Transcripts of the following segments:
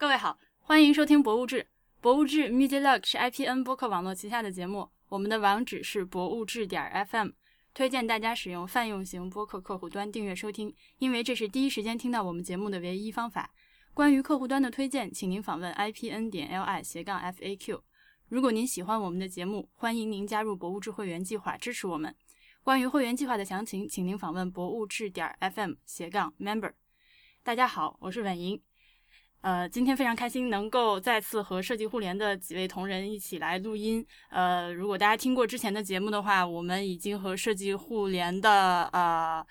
各位好，欢迎收听《博物志》。《博物志》Media Log 是 IPN 播客网络旗下的节目，我们的网址是博物志点 FM，推荐大家使用泛用型播客客户端订阅收听，因为这是第一时间听到我们节目的唯一方法。关于客户端的推荐，请您访问 IPN 点 LI 斜杠 FAQ。如果您喜欢我们的节目，欢迎您加入博物志会员计划支持我们。关于会员计划的详情，请您访问博物志点 FM 斜杠 Member。大家好，我是婉莹。呃，今天非常开心能够再次和设计互联的几位同仁一起来录音。呃，如果大家听过之前的节目的话，我们已经和设计互联的呃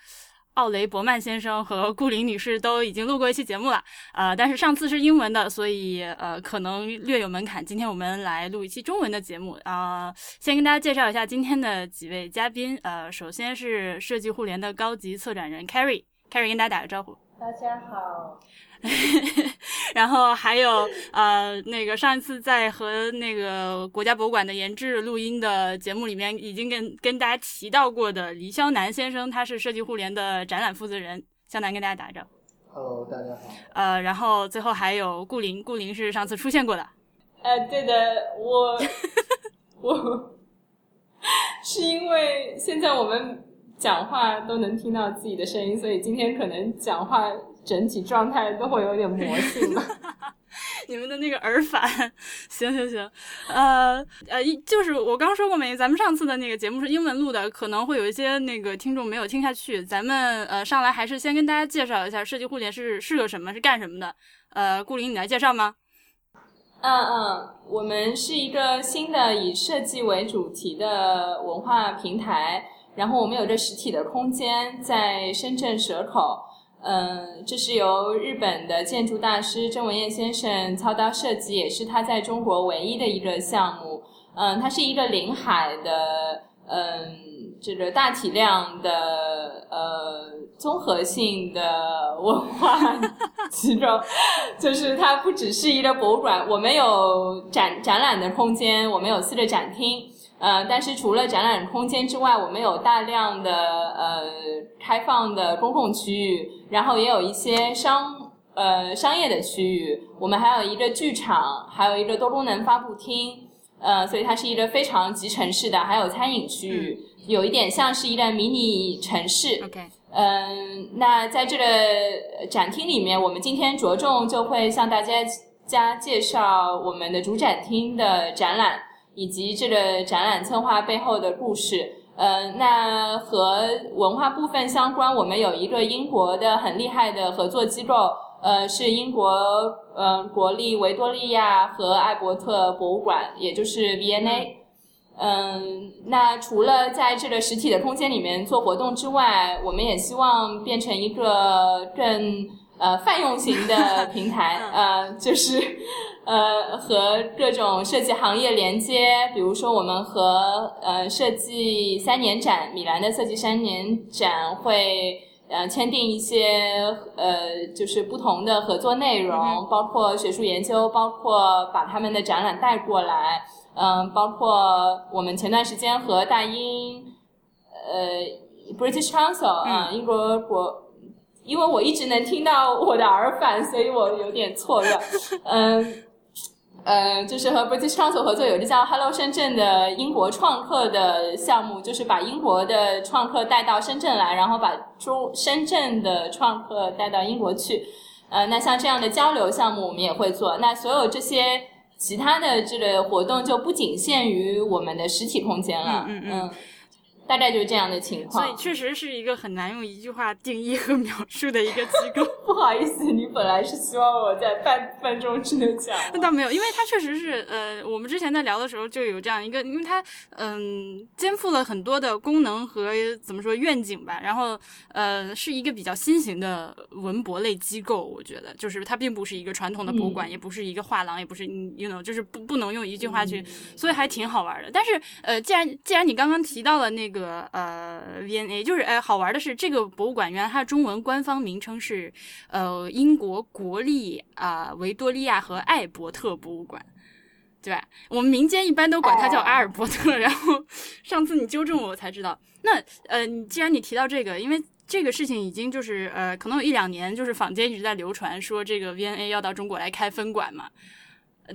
奥雷伯曼先生和顾林女士都已经录过一期节目了。呃，但是上次是英文的，所以呃可能略有门槛。今天我们来录一期中文的节目啊，先跟大家介绍一下今天的几位嘉宾。呃，首先是设计互联的高级策展人 Carrie，Carrie 跟大家打个招呼。大家好。然后还有呃，那个上一次在和那个国家博物馆的研制录音的节目里面，已经跟跟大家提到过的黎肖南先生，他是设计互联的展览负责人。肖南跟大家打个招呼。Hello，大家好。呃，然后最后还有顾林，顾林是上次出现过的。呃，对的，我我是因为现在我们讲话都能听到自己的声音，所以今天可能讲话。整体状态都会有点魔性 吧。你们的那个耳返，行行行，呃呃，就是我刚说过没？咱们上次的那个节目是英文录的，可能会有一些那个听众没有听下去。咱们呃上来还是先跟大家介绍一下设计互联是是个什么，是干什么的。呃，顾林，你来介绍吗？嗯嗯，我们是一个新的以设计为主题的文化平台，然后我们有着实体的空间在深圳蛇口。嗯，这是由日本的建筑大师郑文彦先生操刀设计，也是他在中国唯一的一个项目。嗯，它是一个临海的，嗯，这个大体量的，呃，综合性的文化 机构。就是它不只是一个博物馆，我们有展展览的空间，我们有四个展厅。呃，但是除了展览空间之外，我们有大量的呃开放的公共区域，然后也有一些商呃商业的区域。我们还有一个剧场，还有一个多功能发布厅。呃，所以它是一个非常集成式的，还有餐饮区域，有一点像是一个迷你城市。OK，嗯，那在这个展厅里面，我们今天着重就会向大家家介绍我们的主展厅的展览。以及这个展览策划背后的故事，呃，那和文化部分相关，我们有一个英国的很厉害的合作机构，呃，是英国呃国立维多利亚和艾伯特博物馆，也就是 V&A。嗯，那除了在这个实体的空间里面做活动之外，我们也希望变成一个更呃泛用型的 平台，呃，就是。呃，和各种设计行业连接，比如说我们和呃设计三年展，米兰的设计三年展会呃签订一些呃就是不同的合作内容，包括学术研究，包括把他们的展览带过来，嗯，包括我们前段时间和大英呃 British Council 啊英国国，因为我一直能听到我的耳返，所以我有点错乱，嗯。呃，就是和 British Council 合作，有一个叫 Hello 深圳的英国创客的项目，就是把英国的创客带到深圳来，然后把中深圳的创客带到英国去。呃，那像这样的交流项目，我们也会做。那所有这些其他的这个活动，就不仅限于我们的实体空间了。嗯嗯。大概就是这样的情况，所以确实是一个很难用一句话定义和描述的一个机构。不好意思，你本来是希望我在半分钟之内讲，那倒没有，因为它确实是，呃，我们之前在聊的时候就有这样一个，因为它，嗯，肩负了很多的功能和怎么说愿景吧，然后，呃，是一个比较新型的文博类机构，我觉得，就是它并不是一个传统的博物馆，也不是一个画廊，也不是你，you know，就是不不能用一句话去，所以还挺好玩的。但是，呃，既然既然你刚刚提到了那个。个呃 V N A 就是哎，好玩的是这个博物馆原来它的中文官方名称是呃英国国立啊维多利亚和艾伯特博物馆，对吧？我们民间一般都管它叫阿尔伯特。然后上次你纠正我，才知道。那呃，既然你提到这个，因为这个事情已经就是呃，可能有一两年，就是坊间一直在流传说这个 VNA 要到中国来开分馆嘛。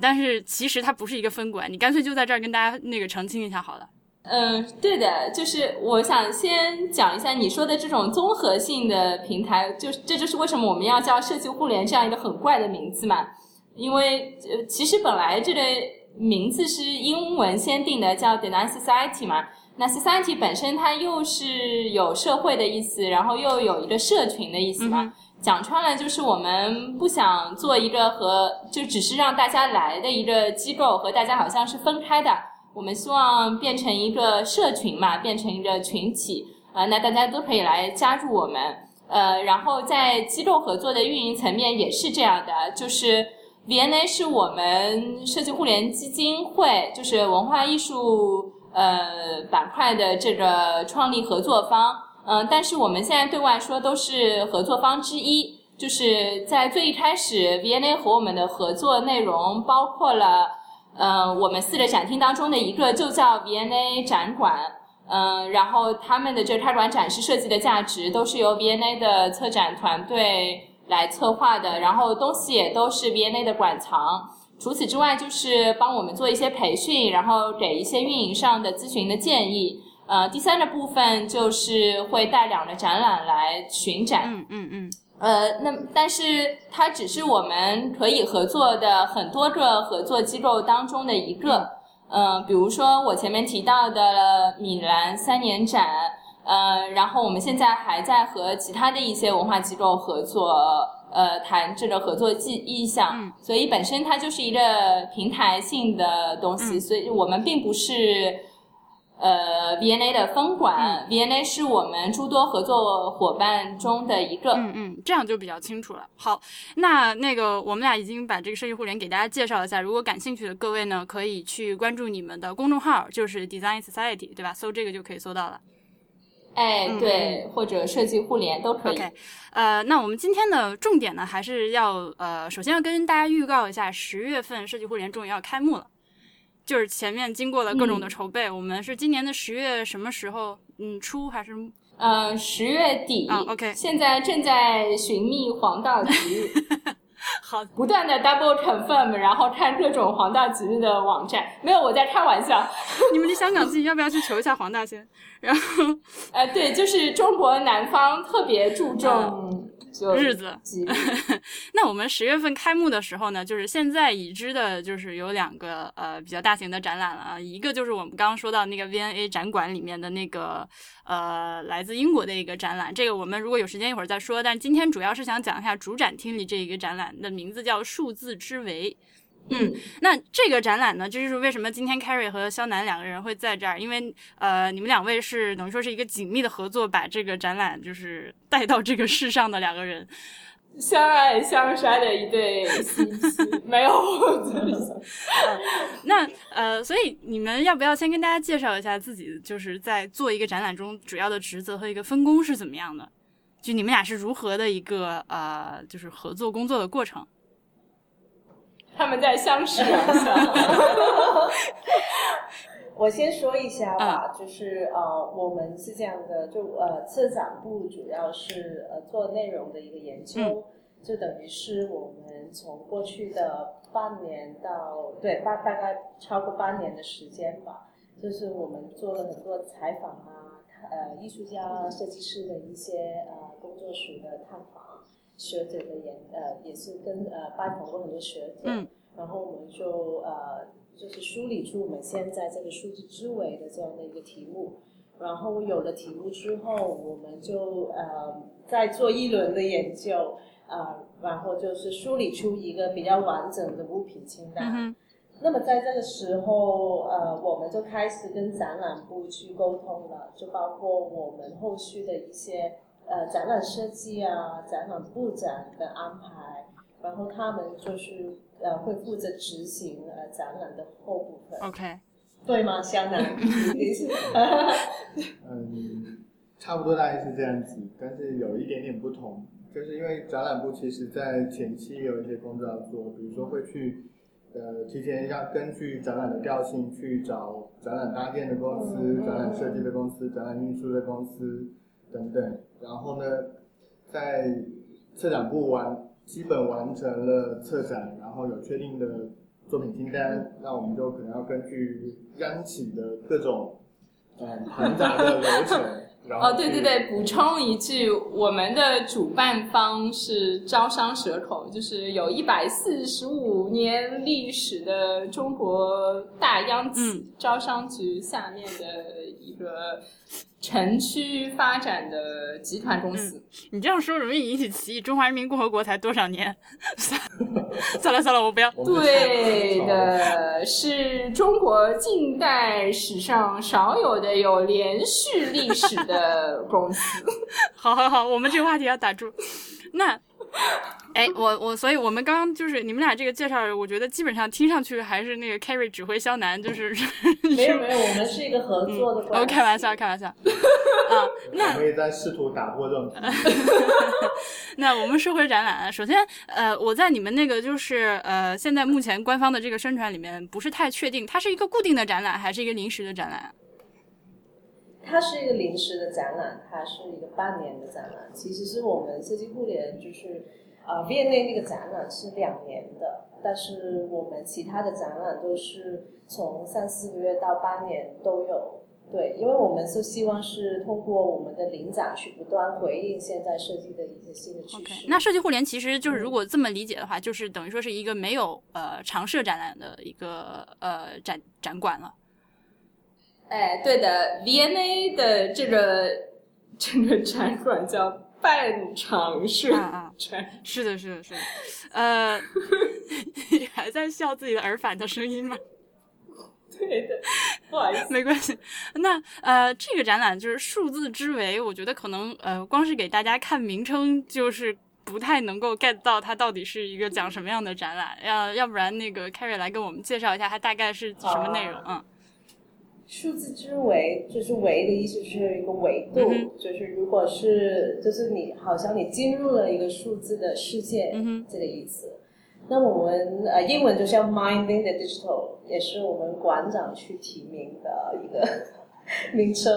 但是其实它不是一个分馆，你干脆就在这儿跟大家那个澄清一下好了。嗯，对的，就是我想先讲一下你说的这种综合性的平台，就是这就是为什么我们要叫社区互联这样一个很怪的名字嘛。因为呃，其实本来这个名字是英文先定的，叫 The Nice Society 嘛。那 Society 本身它又是有社会的意思，然后又有一个社群的意思嘛。讲穿了就是我们不想做一个和就只是让大家来的一个机构，和大家好像是分开的。我们希望变成一个社群嘛，变成一个群体啊，那大家都可以来加入我们。呃，然后在机构合作的运营层面也是这样的，就是。VNA 是我们设计互联基金会，就是文化艺术呃板块的这个创立合作方，嗯，但是我们现在对外说都是合作方之一。就是在最一开始 VNA 和我们的合作内容包括了，呃，我们四个展厅当中的一个就叫 VNA 展馆，嗯，然后他们的这开馆展示设计的价值都是由 VNA 的策展团队。来策划的，然后东西也都是 VNA 的馆藏。除此之外，就是帮我们做一些培训，然后给一些运营上的咨询的建议。呃，第三个部分就是会带两个展览来巡展。嗯嗯嗯。呃，那但是它只是我们可以合作的很多个合作机构当中的一个。嗯，比如说我前面提到的米兰三年展。呃，然后我们现在还在和其他的一些文化机构合作，呃，谈这个合作意意向，所以本身它就是一个平台性的东西，所以我们并不是呃 V&A 的分管，V&A 是我们诸多合作伙伴中的一个。嗯嗯，这样就比较清楚了。好，那那个我们俩已经把这个设计互联给大家介绍一下，如果感兴趣的各位呢，可以去关注你们的公众号，就是 Design Society，对吧？搜这个就可以搜到了。哎，对，或者设计互联都可以。OK，呃，那我们今天的重点呢，还是要呃，首先要跟大家预告一下，十月份设计互联终于要开幕了。就是前面经过了各种的筹备，我们是今年的十月什么时候？嗯，初还是？嗯，十月底。啊，OK。现在正在寻觅黄道吉日。好，不断的 double confirm，然后看各种黄道吉日的网站。没有，我在开玩笑。你们离香港近，要不要去求一下黄大仙？然后，呃，对，就是中国南方特别注重日子。那我们十月份开幕的时候呢，就是现在已知的，就是有两个呃比较大型的展览了啊。一个就是我们刚刚说到那个 V&A 展馆里面的那个呃来自英国的一个展览，这个我们如果有时间一会儿再说。但今天主要是想讲一下主展厅里这一个展览的名字叫数字之维。嗯，那这个展览呢，这就是为什么今天 Carrie 和肖楠两个人会在这儿，因为呃，你们两位是等于说是一个紧密的合作，把这个展览就是带到这个世上的两个人，相爱相杀的一对 CP，没有。那呃，所以你们要不要先跟大家介绍一下自己，就是在做一个展览中主要的职责和一个分工是怎么样的？就你们俩是如何的一个呃，就是合作工作的过程？他们在相识。我先说一下吧，就是呃，我们是这样的，就呃，策展部主要是呃做内容的一个研究，就等于是我们从过去的半年到对大大概超过半年的时间吧，就是我们做了很多采访啊，呃，艺术家、设计师的一些呃工作室的探访。学者的研呃也是跟呃拜访过很多学者，嗯，然后我们就呃就是梳理出我们现在这个数字之维的这样的一个题目，然后有了题目之后，我们就呃再做一轮的研究，啊，然后就是梳理出一个比较完整的物品清单。那么在这个时候，呃，我们就开始跟展览部去沟通了，就包括我们后续的一些。呃，展览设计啊，展览布展的安排，然后他们就是呃会负责执行呃展览的后部分。OK，对吗？香南，嗯，差不多大概是这样子，但是有一点点不同，就是因为展览部其实在前期有一些工作要做，比如说会去呃提前要根据展览的调性去找展览搭建的公司、嗯展览设计的公司、展览运输的公司等等。然后呢，在策展部完基本完成了策展，然后有确定的作品清单，那我们就可能要根据央企的各种嗯庞杂的流程，然后哦，对对对，补充一句，我们的主办方是招商蛇口，就是有一百四十五年历史的中国大央企嗯。招商局下面的一个城区发展的集团公司。你这样说容易引起歧义。中华人民共和国才多少年？算了算了，我不要。我们是对的，是中国近代史上少有的有连续历史的公司。好好好，我们这个话题要打住。那，哎，我我，所以我们刚刚就是你们俩这个介绍，我觉得基本上听上去还是那个 Carrie 指挥肖楠，就是 没有没有，我们是一个合作的关我系。开玩笑，开玩笑。啊，我们也在试图打破这种。那我们说回展览啊，首先，呃，我在你们那个就是呃，现在目前官方的这个宣传里面不是太确定，它是一个固定的展览还是一个临时的展览啊？它是一个临时的展览，它是一个半年的展览。其实是我们设计互联就是呃 V&A 那个展览是两年的，但是我们其他的展览都是从三四个月到八年都有。对，因为我们是希望是通过我们的临展去不断回应现在设计的一些新的趋势。那设计互联其实就是如果这么理解的话，就是等于说是一个没有呃常设展览的一个呃展展馆了。哎，对的，V&A 的这个这个展馆叫半场式啊。是的，是的，是的。呃，你还在笑自己的耳返的声音吗？对的，不好意思。没关系。那呃，这个展览就是数字之维，我觉得可能呃，光是给大家看名称就是。不太能够 get 到它到底是一个讲什么样的展览，要要不然那个 Carrie 来跟我们介绍一下它大概是什么内容？嗯，数字之维就是维的意思是一个维度，嗯就是如果是就是你好像你进入了一个数字的世界，嗯这个意思。那我们呃英文就像 Minding the Digital，也是我们馆长去提名的一个 名称。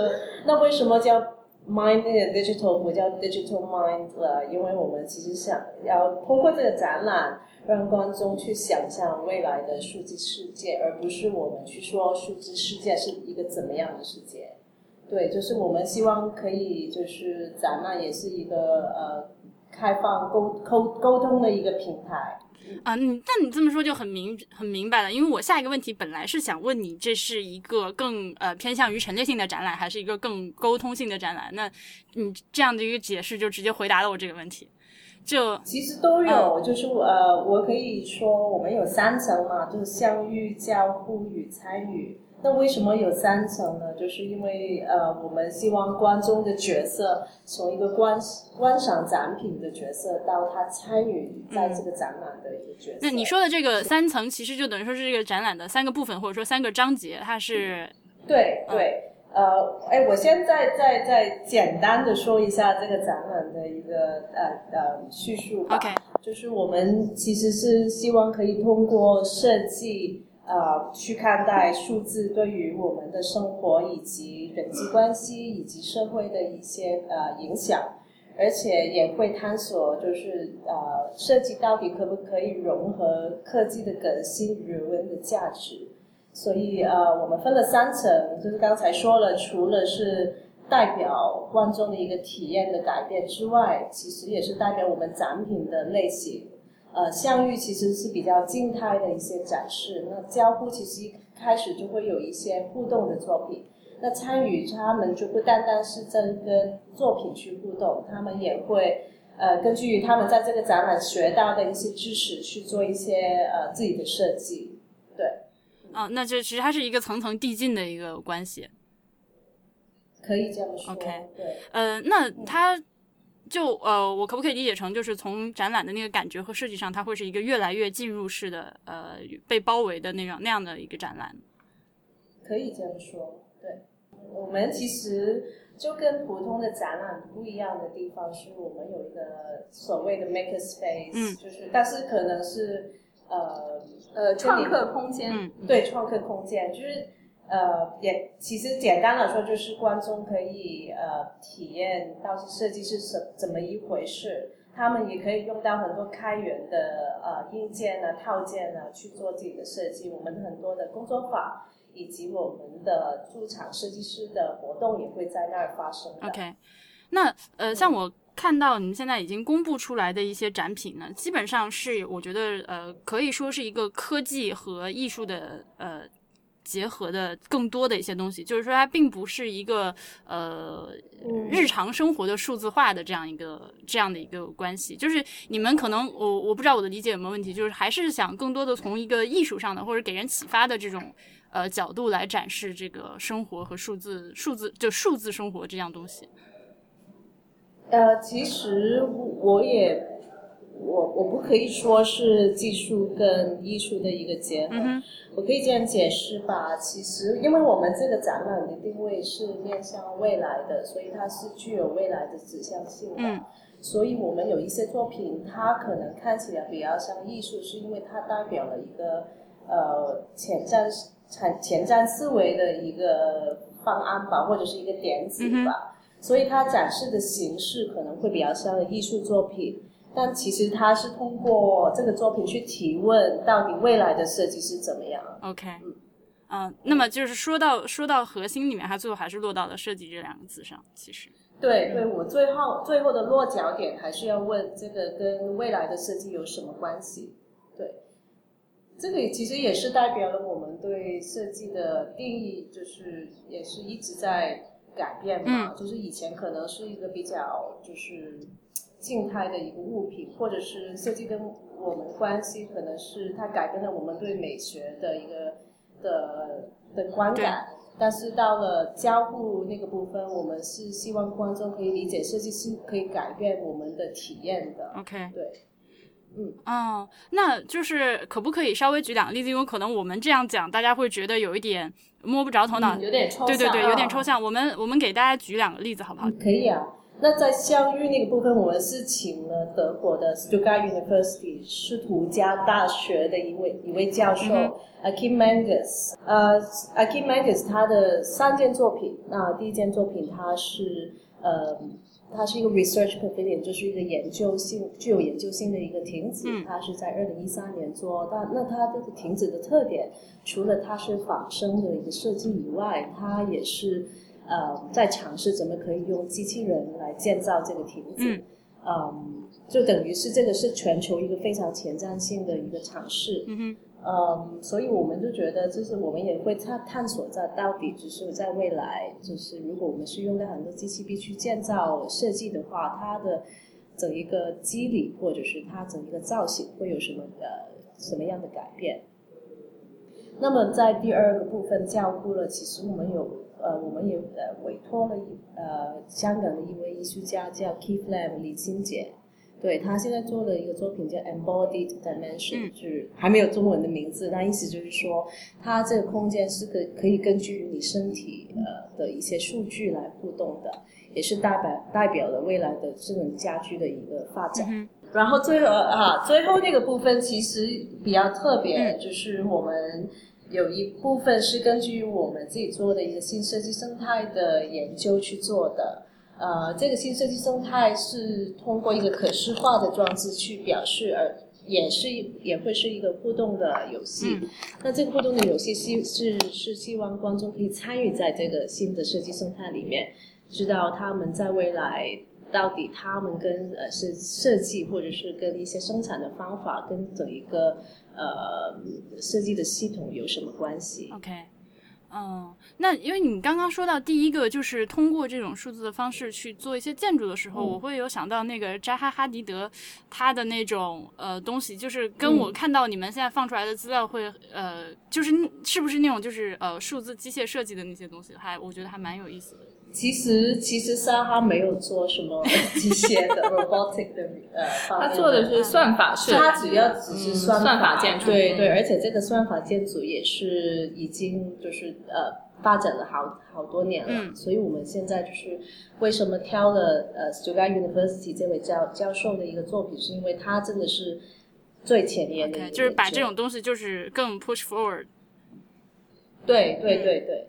那为什么叫 Mind 那个 Digital 不叫 Digital Mind 了？因为我们其实想要通过这个展览，让观众去想象未来的数字世界，而不是我们去说数字世界是一个怎么样的世界。对，就是我们希望可以，就是展览也是一个呃开放沟沟沟通的一个平台。啊，你但你这么说就很明很明白了，因为我下一个问题本来是想问你，这是一个更呃偏向于陈列性的展览，还是一个更沟通性的展览？那你这样的一个解释就直接回答了我这个问题。就其实都有，就是呃，我可以说我们有三层嘛，就是相遇、交互与参与。那为什么有三层呢？就是因为呃，我们希望观众的角色从一个观观赏展品的角色到他参与在这个展览的一个角色。那你说的这个三层，其实就等于说是这个展览的三个部分，或者说三个章节，它是对对，呃，哎，我现在再再简单的说一下这个展览的一个呃呃叙述吧。OK 就是我们其实是希望可以通过设计，呃，去看待数字对于我们的生活以及人际关系以及社会的一些呃影响。而且也会探索，就是呃，设计到底可不可以融合科技的革新与人文的价值。所以呃，我们分了三层，就是刚才说了，除了是代表观众的一个体验的改变之外，其实也是代表我们展品的类型。呃，相遇其实是比较静态的一些展示，那交互其实一开始就会有一些互动的作品。那参与他们就不单单是在跟作品去互动，他们也会呃根据他们在这个展览学到的一些知识去做一些呃自己的设计。对，啊，那这其实它是一个层层递进的一个关系。可以这样说。OK 对。呃，那它就呃，我可不可以理解成就是从展览的那个感觉和设计上，它会是一个越来越进入式的呃被包围的那种那样的一个展览？可以这样说，对。我们其实就跟普通的展览不一样的地方是，我们有一个所谓的 maker space，、嗯就是但是可能是呃呃，创客空间，嗯对创客空间，就是呃，也其实简单来说，就是观众可以呃体验到设计是什怎么一回事，他们也可以用到很多开源的呃硬件啊、套件啊去做自己的设计。我们很多的工作坊以及我们的驻场设计师的活动也会在那儿发生。OK，那呃，像我看到你们现在已经公布出来的一些展品呢，基本上是我觉得呃，可以说是一个科技和艺术的呃结合的更多的一些东西，就是说它并不是一个呃嗯日常生活的数字化的这样一个这样的一个关系。就是你们可能我我不知道我的理解有没有问题，就是还是想更多的从一个艺术上的或者给人启发的这种。呃，角度来展示这个生活和数字、数字就数字生活这样东西。呃，其实我也我我不可以说是技术跟艺术的一个结合，嗯，我可以这样解释吧。其实，因为我们这个展览的定位是面向未来的，所以它是具有未来的指向性的。嗯所以我们有一些作品，它可能看起来比较像艺术，是因为它代表了一个呃前瞻前前瞻思维的一个方案吧，或者是一个点子吧。所以它展示的形式可能会比较像艺术作品，但其实他是通过这个作品去提问，到底未来的设计是怎么样？OK，嗯、那么就是说到说到核心里面，他最后还是落到了设计这两个字上。其实，对对，我最后最后的落脚点还是要问这个跟未来的设计有什么关系？对，这个其实也是代表了我们对设计的定义，就是也是一直在改变嘛。就是以前可能是一个比较就是静态的一个物品，或者是设计跟我们关系，可能是它改变了我们对美学的一个的的观感。但是到了交互那个部分，我们是希望观众可以理解设计是可以改变我们的体验的。OK，对，嗯哦，那就是可不可以稍微举两个例子？因为可能我们这样讲，大家会觉得有一点摸不着头脑。嗯有点抽象，对对对，有点啊抽象。我们我们给大家举两个例子好不好？可以啊。那在相遇那个部分，我们是请了德国的 Stuttgart University 斯图加大学的一位一位教授、嗯 Akim Mangus。呃，Akim Mangus 他的三件作品，那第一件作品它是呃，它是一个 research pavilion，就是一个研究性具有研究性的一个亭子，嗯它是在二零一三年做。但那它这个亭子的特点，除了它是仿生的一个设计以外，它也是。呃，在尝试怎么可以用机器人来建造这个亭子，嗯。嗯就等于是这个是全球一个非常前瞻性的一个尝试，嗯所以我们就觉得，就是我们也会探探索在到底，就是在未来，就是如果我们是用到很多机器臂去建造设计的话，它的整一个机理或者是它整一个造型会有什么呃什么样的改变？那么在第二个部分教顾了，其实我们有呃，我们也呃委托了一呃香港的一位艺术家叫 Keith Lam 李金杰，对他现在做了一个作品叫 Embodied Dimension，、嗯。就是还没有中文的名字，那意思就是说，它这个空间是可可以根据你身体呃的一些数据来互动的，也是代表代表了未来的智能家居的一个发展。嗯然后最后啊，最后那个部分其实比较特别，嗯。就是我们有一部分是根据我们自己做的一个新设计生态的研究去做的。呃，这个新设计生态是通过一个可视化的装置去表示，而也是也会是一个互动的游戏。嗯那这个互动的游戏希是是希望观众可以参与在这个新的设计生态里面，知道他们在未来到底他们跟呃是设计或者是跟一些生产的方法跟整一个呃设计的系统有什么关系？，OK。嗯，那因为你刚刚说到第一个，就是通过这种数字的方式去做一些建筑的时候，嗯我会有想到那个扎哈哈迪德他的那种呃东西，就是跟嗯我看到你们现在放出来的资料会呃，就是是不是那种就是呃数字机械设计的那些东西，还我觉得还蛮有意思的。其实其实沙哈没有做什么 机械的 robotic 的呃，他做的是算法设计，他主要只是算嗯算法建筑，对对，而且这个算法建筑也是已经就是呃发展了好好多年了，嗯。所以我们现在就是为什么挑了呃 Stuttgart University 这位教教授的一个作品，是因为他真的是最前沿的就是把这种东西就是更 push forward。对对对对，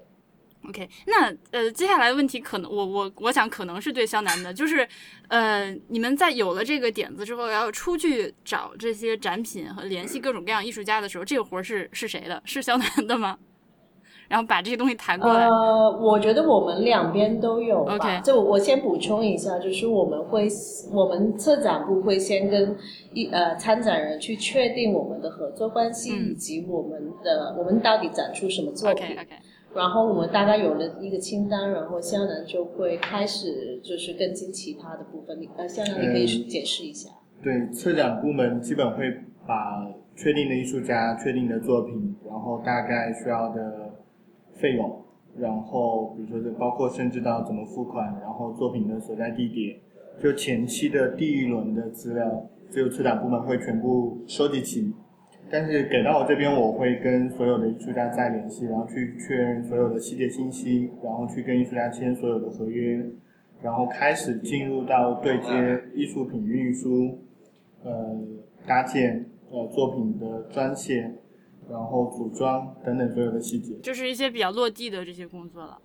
OK，那呃，接下来的问题可能我我我想可能是对肖楠的，就是呃，你们在有了这个点子之后，要出去找这些展品和联系各种各样艺术家的时候，这个活儿是是谁的？是肖楠的吗？然后把这些东西谈过来。呃，我觉得我们两边都有吧。OK 就我先补充一下，就是我们会，我们策展部会先跟一呃参展人去确定我们的合作关系，嗯以及我们的我们到底展出什么作品。OK OK，然后我们大概有了一个清单，然后向南就会开始就是跟进其他的部分。你呃，向南你可以解释一下。对，策展部门基本会把确定的艺术家、确定的作品，然后大概需要的费用，然后比如说这包括甚至到怎么付款，然后作品的所在地点，就前期的第一轮的资料，只有策展部门会全部收集齐。但是给到我这边，我会跟所有的艺术家再联系，然后去确认所有的细节信息，然后去跟艺术家签所有的合约，然后开始进入到对接艺术品运输、呃搭建、呃作品的专线，然后组装等等所有的细节。就是一些比较落地的这些工作了。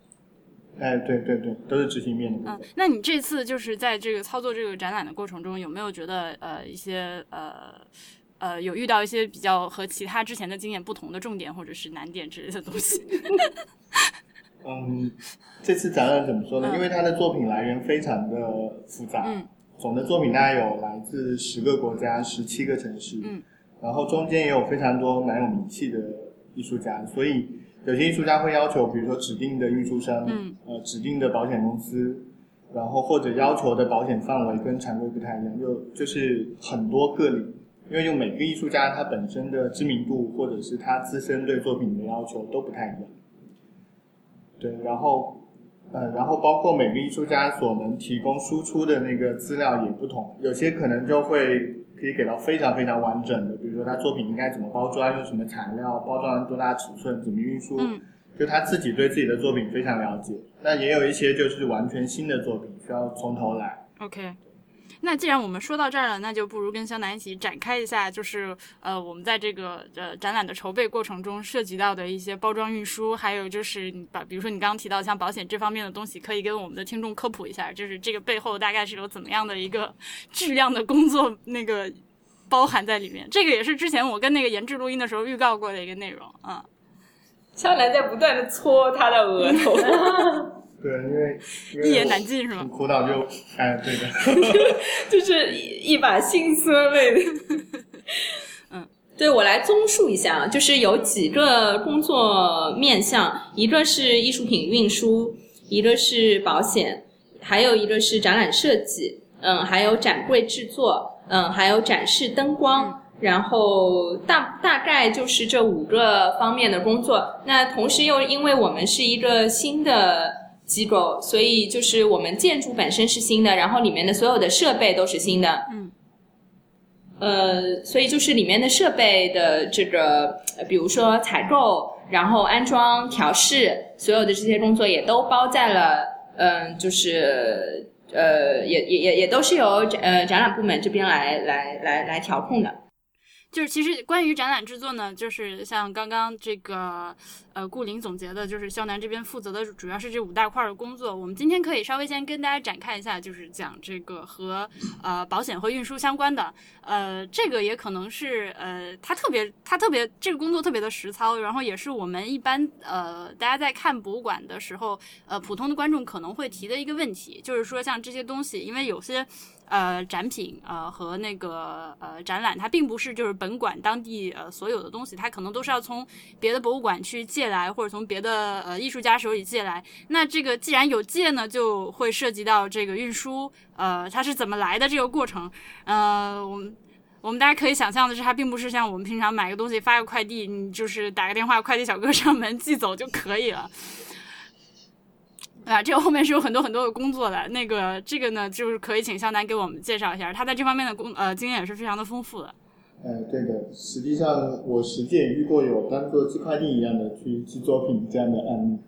哎，对对对，都是执行面的嗯。，那你这次就是在这个操作这个展览的过程中，有没有觉得呃一些呃呃有遇到一些比较和其他之前的经验不同的重点或者是难点之类的东西？嗯，这次展览怎么说呢？嗯因为他的作品来源非常的复杂，嗯总的作品大概有来自十个国家、十七个城市，嗯，然后中间也有非常多蛮有名气的艺术家，所以有些艺术家会要求，比如说指定的运输商，嗯，呃，指定的保险公司，然后或者要求的保险范围跟常规不太一样，就就是很多个例，因为就每个艺术家他本身的知名度或者是他自身对作品的要求都不太一样。对，然后，呃，然后包括每个艺术家所能提供输出的那个资料也不同，有些可能就会可以给到非常非常完整的，比如说他作品应该怎么包装，用什么材料，包装多大尺寸，怎么运输，嗯就他自己对自己的作品非常了解。那也有一些就是完全新的作品，需要从头来。OK，那既然我们说到这儿了，那就不如跟肖楠一起展开一下，就是呃，我们在这个呃展览的筹备过程中涉及到的一些包装运输，还有就是你把，比如说你刚刚提到像保险这方面的东西，可以跟我们的听众科普一下，就是这个背后大概是有怎么样的一个质量的工作那个包含在里面。这个也是之前我跟那个研制录音的时候预告过的一个内容啊。肖楠在不断的搓他的额头，对，因为一言难尽是吗很苦恼就，哎，对的。就是一一把辛酸泪。嗯，对我来综述一下啊，就是有几个工作面向，一个是艺术品运输，一个是保险，还有一个是展览设计，嗯，还有展柜制作，嗯，还有展示灯光。然后大大概就是这五个方面的工作。那同时又因为我们是一个新的机构，所以就是我们建筑本身是新的，然后里面的所有的设备都是新的。嗯。呃，所以就是里面的设备的这个，呃比如说采购，然后安装、调试，所有的这些工作也都包在了，嗯、就是呃，也也也也都是由呃展览部门这边来来来来调控的。就是其实关于展览制作呢，就是像刚刚这个呃顾林总结的，就是肖楠这边负责的主要是这五大块的工作。我们今天可以稍微先跟大家展开一下，就是讲这个和呃保险和运输相关的。呃，这个也可能是呃它特别它特别这个工作特别的实操，然后也是我们一般呃大家在看博物馆的时候，呃普通的观众可能会提的一个问题，就是说像这些东西，因为有些。呃，展品呃和那个呃展览，它并不是就是本馆当地呃所有的东西，它可能都是要从别的博物馆去借来，或者从别的呃艺术家手里借来。那这个既然有借呢，就会涉及到这个运输，呃，它是怎么来的这个过程。呃，我们我们大家可以想象的是，它并不是像我们平常买个东西发个快递，你就是打个电话，快递小哥上门寄走就可以了。啊，这个后面是有很多很多的工作的。那个这个呢，就是可以请肖楠给我们介绍一下，他在这方面的工呃经验也是非常的丰富的。呃，对的，实际上我实际也遇过有当做寄快递一样的去寄作品这样的案例。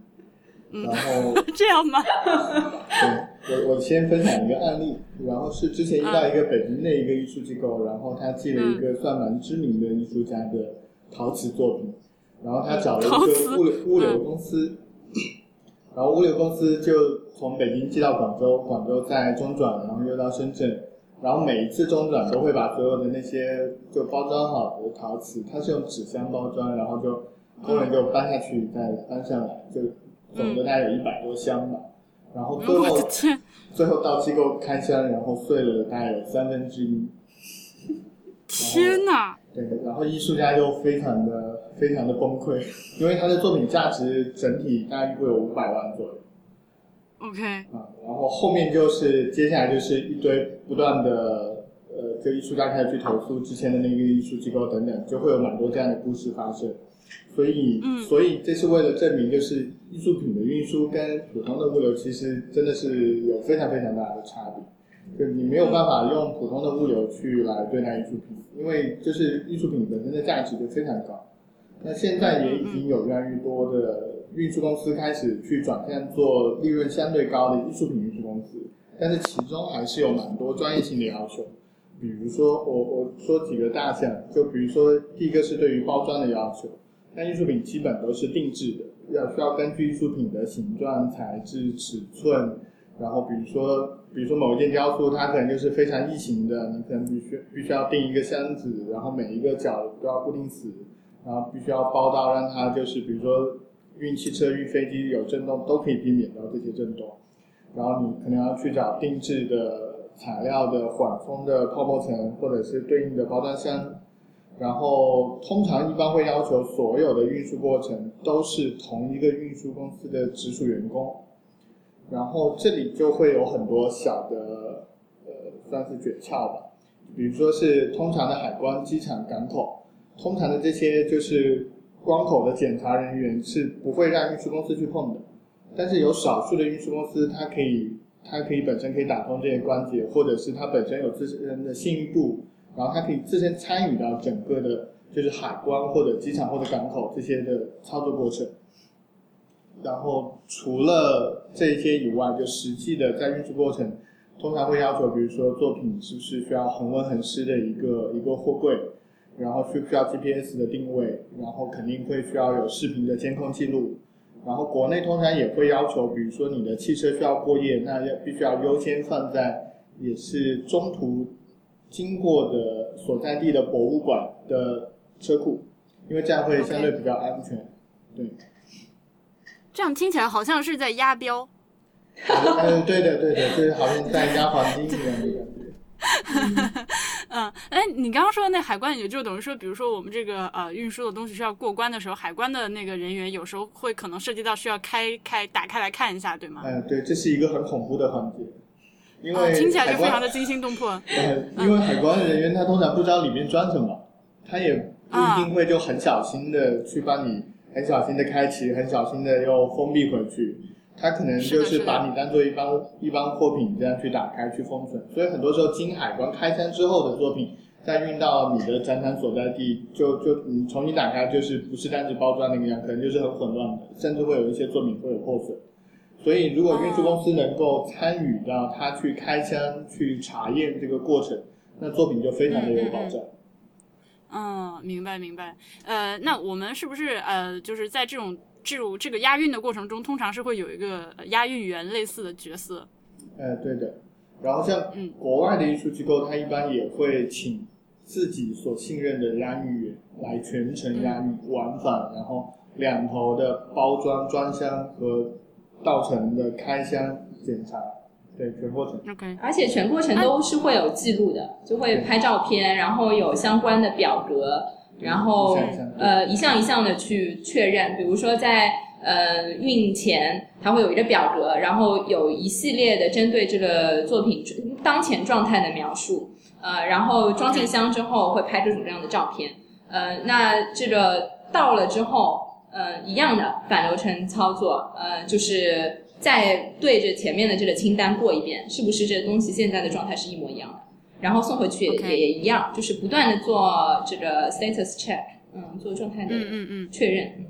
然后 这样吗？对，我我先分享一个案例，然后是之前遇到一个北京的一个艺术机构，然后他寄了一个算蛮知名的艺术家的陶瓷作品，然后他找了一个物流物流公司，然后物流公司就从北京寄到广州，广州再中转，然后又到深圳，然后每一次中转都会把所有的那些就包装好的陶瓷，它是用纸箱包装，然后就工人就搬下去再搬上来，就总的大概有一百多箱吧。然后最后最后到机构开箱，然后碎了大概有三分之一。天哪！对，然后艺术家就非常的非常的崩溃，因为他的作品价值整体大概会有五百万左右。OK。啊，然后后面就是接下来就是一堆不断的呃，就艺术家开始去投诉之前的那个艺术机构等等，就会有蛮多这样的故事发生。所以，所以这是为了证明，就是艺术品的运输跟普通的物流其实真的是有非常非常大的差别。就你没有办法用普通的物流去来对待艺术品，因为就是艺术品本身的价值就非常高。那现在也已经有越来越多的运输公司开始去转向做利润相对高的艺术品运输公司，但是其中还是有蛮多专业性的要求。比如说，我我说几个大项，就比如说第一个是对于包装的要求。那艺术品基本都是定制的，要需要根据艺术品的形状、材质、尺寸，然后比如说，比如说某一件雕塑，它可能就是非常异形的，你可能必须必须要定一个箱子，然后每一个角都要固定死，然后必须要包到让它就是，比如说运汽车、运飞机有震动，都可以避免到这些震动，然后你可能要去找定制的材料的缓冲的泡沫层，或者是对应的包装箱。然后通常一般会要求所有的运输过程都是同一个运输公司的直属员工，然后这里就会有很多小的呃算是诀窍吧，比如说是通常的海关、机场、港口，通常的这些就是关口的检查人员是不会让运输公司去碰的，但是有少数的运输公司，它可以它可以本身可以打通这些关节，或者是它本身有自身的信誉度。然后它可以自身参与到整个的，就是海关或者机场或者港口这些的操作过程。然后除了这些以外，就实际的在运输过程，通常会要求，比如说作品是不是需要恒温恒湿的一个一个货柜，然后需不需要 GPS 的定位，然后肯定会需要有视频的监控记录。然后国内通常也会要求，比如说你的汽车需要过夜，那要必须要优先放在也是中途。经过的所在地的博物馆的车库，因为这样会相对比较安全。对，这样听起来好像是在押标。嗯，对的，对的，就是好像在押黄金一样的感觉。嗯，哎，你刚刚说的那海关，也就等于说，比如说我们这个呃运输的东西需要过关的时候，海关的那个人员有时候会可能涉及到需要开开打开来看一下，对吗？嗯，对，这是一个很恐怖的环节。因为听起来就非常的惊心动魄。因为海关人员他通常不知道里面装什么，他也不一定会就很小心的去帮你很小心的开启，很小心的又封闭回去。他可能就是把你当做一般一般货品这样去打开去封存。所以很多时候经海关开箱之后的作品，再运到你的展览所在地，就就你重新打开就是不是单只包装那个样，可能就是很混乱的，甚至会有一些作品会有破损。所以，如果运输公司能够参与到他去开箱、去查验这个过程，那作品就非常的有保障。嗯，明白明白。呃，那我们是不是呃，就是在这种这种这个押运的过程中，通常是会有一个押运员类似的角色？呃，对的。然后像国外的艺术机构，他一般也会请自己所信任的押运员来全程押运、往返，然后两头的包装、装箱和。稻城的开箱检查，对全过程。OK，而且全过程都是会有记录的，就会拍照片，然后有相关的表格，然后呃一项一项的去确认。比如说在呃运前，它会有一个表格，然后有一系列的针对这个作品当前状态的描述。呃，然后装进箱之后会拍各种各样的照片。呃，那这个到了之后。呃，一样的反流程操作，呃，就是再对着前面的这个清单过一遍，是不是这个东西现在的状态是一模一样的？然后送回去也也一样，就是不断的做这个 status check，嗯，做状态的确认。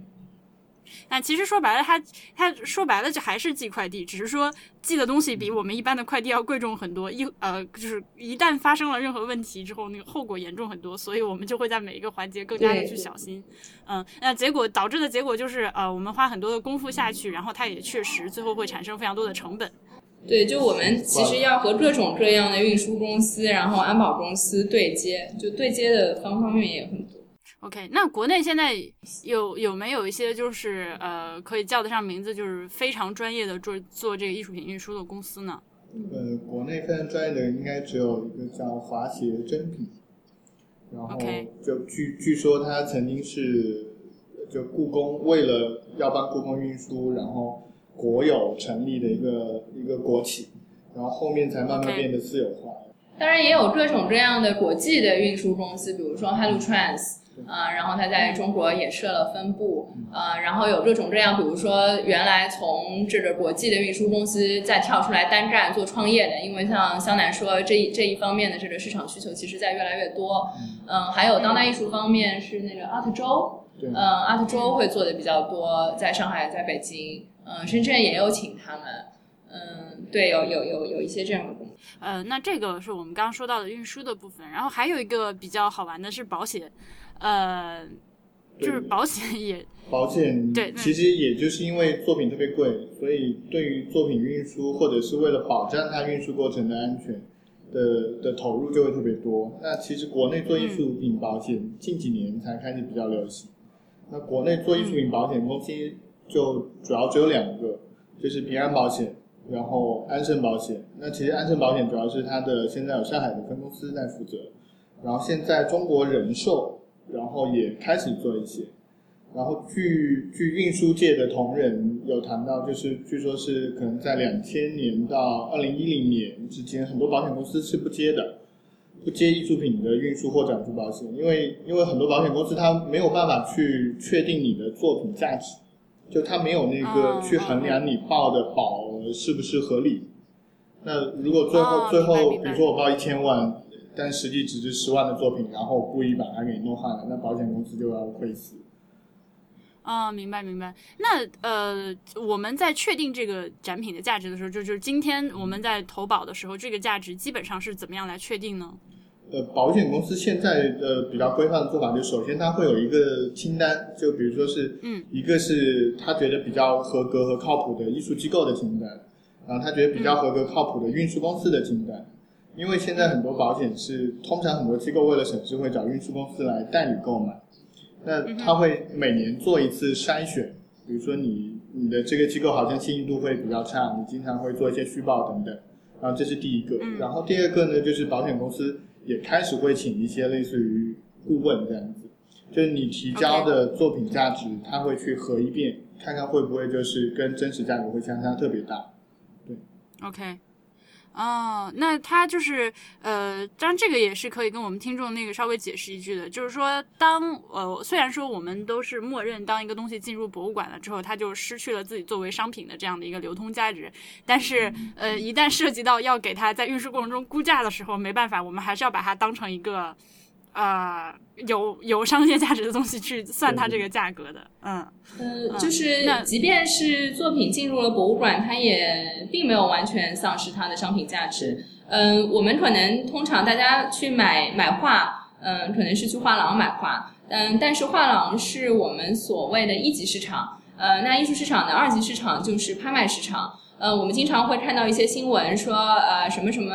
那其实说白了，它它说白了就还是寄快递，只是说寄的东西比我们一般的快递要贵重很多。一呃，就是一旦发生了任何问题之后，那个后果严重很多，所以我们就会在每一个环节更加的去小心。嗯，那结果导致的结果就是呃，我们花很多的功夫下去，然后它也确实最后会产生非常多的成本。对，就我们其实要和各种各样的运输公司，然后安保公司对接，就对接的方方面面也很多。OK，那国内现在有有没有一些就是呃可以叫得上名字，就是非常专业的做做这个艺术品运输的公司呢？呃，国内非常专业的应该只有一个叫华协真品，然后就据据说他曾经是就故宫为了要帮故宫运输，然后。国有成立的一个一个国企，然后后面才慢慢变得私有化。当然也有各种各样的国际的运输公司，比如说 Hello Trans，啊，然后它在中国也设了分部，啊，然后有各种各样，比如说原来从这个国际的运输公司再跳出来单干做创业的，因为像香南说这一这一方面的这个市场需求其实在越来越多。嗯，还有当代艺术方面是那个 Art 周，嗯，Art 周会做的比较多，在上海，在北京。嗯，深圳也有请他们，嗯，对，有有有有一些这样的公司。呃，那这个是我们刚刚说到的运输的部分，然后还有一个比较好玩的是保险，呃，就是保险也 保险对，其实也就是因为作品特别贵，所以对于作品运输或者是为了保障它运输过程的安全的的投入就会特别多。那其实国内做艺术品保险近几年才开始比较流行，那国内做艺术品保险公司。就主要只有两个，就是平安保险，然后安盛保险。那其实安盛保险主要是它的现在有上海的分公司在负责，然后现在中国人寿，然后也开始做一些。然后据据运输界的同仁有谈到，就是据说是可能在两千年到二零一零年之间，很多保险公司是不接的，不接艺术品的运输或转出保险，因为因为很多保险公司它没有办法去确定你的作品价值。就它没有那个去衡量你报的保额是不是合理。那如果最后最后，比如说我报一千万，但实际只值十万的作品，然后故意把它给弄坏了，那保险公司就要亏死。啊，明白明白。那呃，我们在确定这个展品的价值的时候，就就是今天我们在投保的时候，这个价值基本上是怎么样来确定呢？呃，保险公司现在的比较规范的做法，就首先它会有一个清单，就比如说是，嗯，一个是他觉得比较合格和靠谱的艺术机构的清单，然后他觉得比较合格靠谱的运输公司的清单，因为现在很多保险是通常很多机构为了省事会找运输公司来代理购买，那他会每年做一次筛选，比如说你你的这个机构好像信誉度会比较差，你经常会做一些虚报等等，然后这是第一个，然后第二个呢就是保险公司。也开始会请一些类似于顾问这样子，就是你提交的作品价值，他会去核一遍，看看会不会就是跟真实价格会相差特别大。对，OK。哦，那他就是呃，当然这个也是可以跟我们听众那个稍微解释一句的，就是说，当呃，虽然说我们都是默认，当一个东西进入博物馆了之后，它就失去了自己作为商品的这样的一个流通价值，但是呃，一旦涉及到要给它在运输过程中估价的时候，没办法，我们还是要把它当成一个。呃，有有商业价值的东西去算它这个价格的，嗯，呃，就是即便是作品进入了博物馆，它也并没有完全丧失它的商品价值。嗯，我们可能通常大家去买买画，嗯，可能是去画廊买画，嗯，但是画廊是我们所谓的一级市场，呃，那艺术市场的二级市场就是拍卖市场，呃，我们经常会看到一些新闻说，呃，什么什么。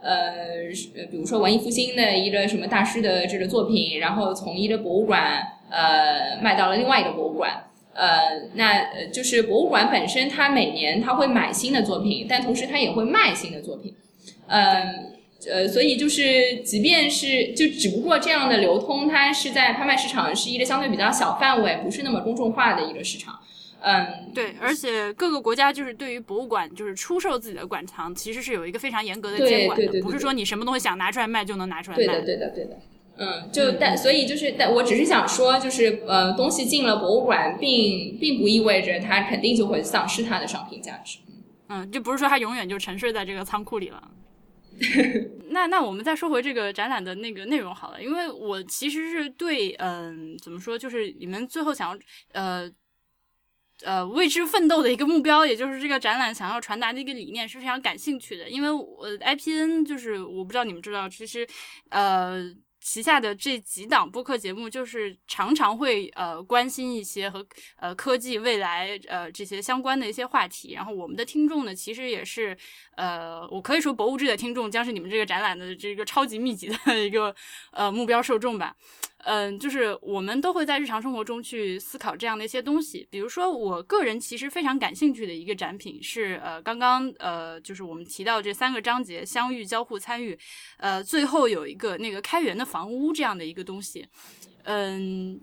呃，比如说文艺复兴的一个什么大师的这个作品，然后从一个博物馆呃卖到了另外一个博物馆，呃，那就是博物馆本身它每年它会买新的作品，但同时它也会卖新的作品，嗯呃，所以就是即便是就只不过这样的流通，它是在拍卖市场是一个相对比较小范围，不是那么公众化的一个市场。嗯，对，而且各个国家就是对于博物馆，就是出售自己的馆藏，其实是有一个非常严格的监管的，不是说你什么东西想拿出来卖就能拿出来卖。对的，对的，对的。嗯，就但所以就是但我只是想说，就是呃，东西进了博物馆，并并不意味着它肯定就会丧失它的商品价值。嗯，就不是说它永远就沉睡在这个仓库里了。那那我们再说回这个展览的那个内容好了，因为我其实是对，嗯，怎么说，就是你们最后想要呃。呃为之奋斗的一个目标，也就是这个展览想要传达的一个理念是非常感兴趣的。因为我 IPN 就是我不知道你们知道，其实呃。旗下的这几档播客节目，就是常常会呃关心一些和呃科技未来呃这些相关的一些话题。然后我们的听众呢，其实也是呃我可以说博物志的听众将是你们这个展览的这个超级密集的一个呃目标受众吧。嗯，就是我们都会在日常生活中去思考这样的一些东西。比如说，我个人其实非常感兴趣的一个展品是，呃，刚刚呃，就是我们提到这三个章节：相遇、交互、参与，呃，最后有一个那个开源的房屋这样的一个东西，嗯。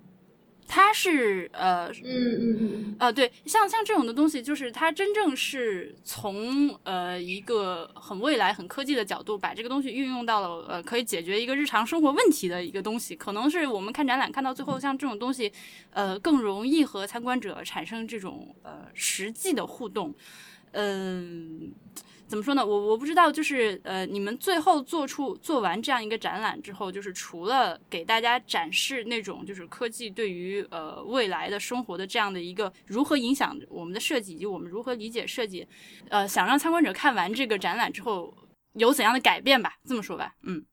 它是呃嗯嗯嗯呃对，像像这种的东西，就是它真正是从呃一个很未来、很科技的角度，把这个东西运用到了呃可以解决一个日常生活问题的一个东西。可能是我们看展览看到最后，像这种东西，呃更容易和参观者产生这种呃实际的互动，嗯。怎么说呢？我我不知道，就是呃，你们最后做出做完这样一个展览之后，就是除了给大家展示那种就是科技对于呃未来的生活的这样的一个如何影响我们的设计以及我们如何理解设计，呃，想让参观者看完这个展览之后有怎样的改变吧？这么说吧，嗯。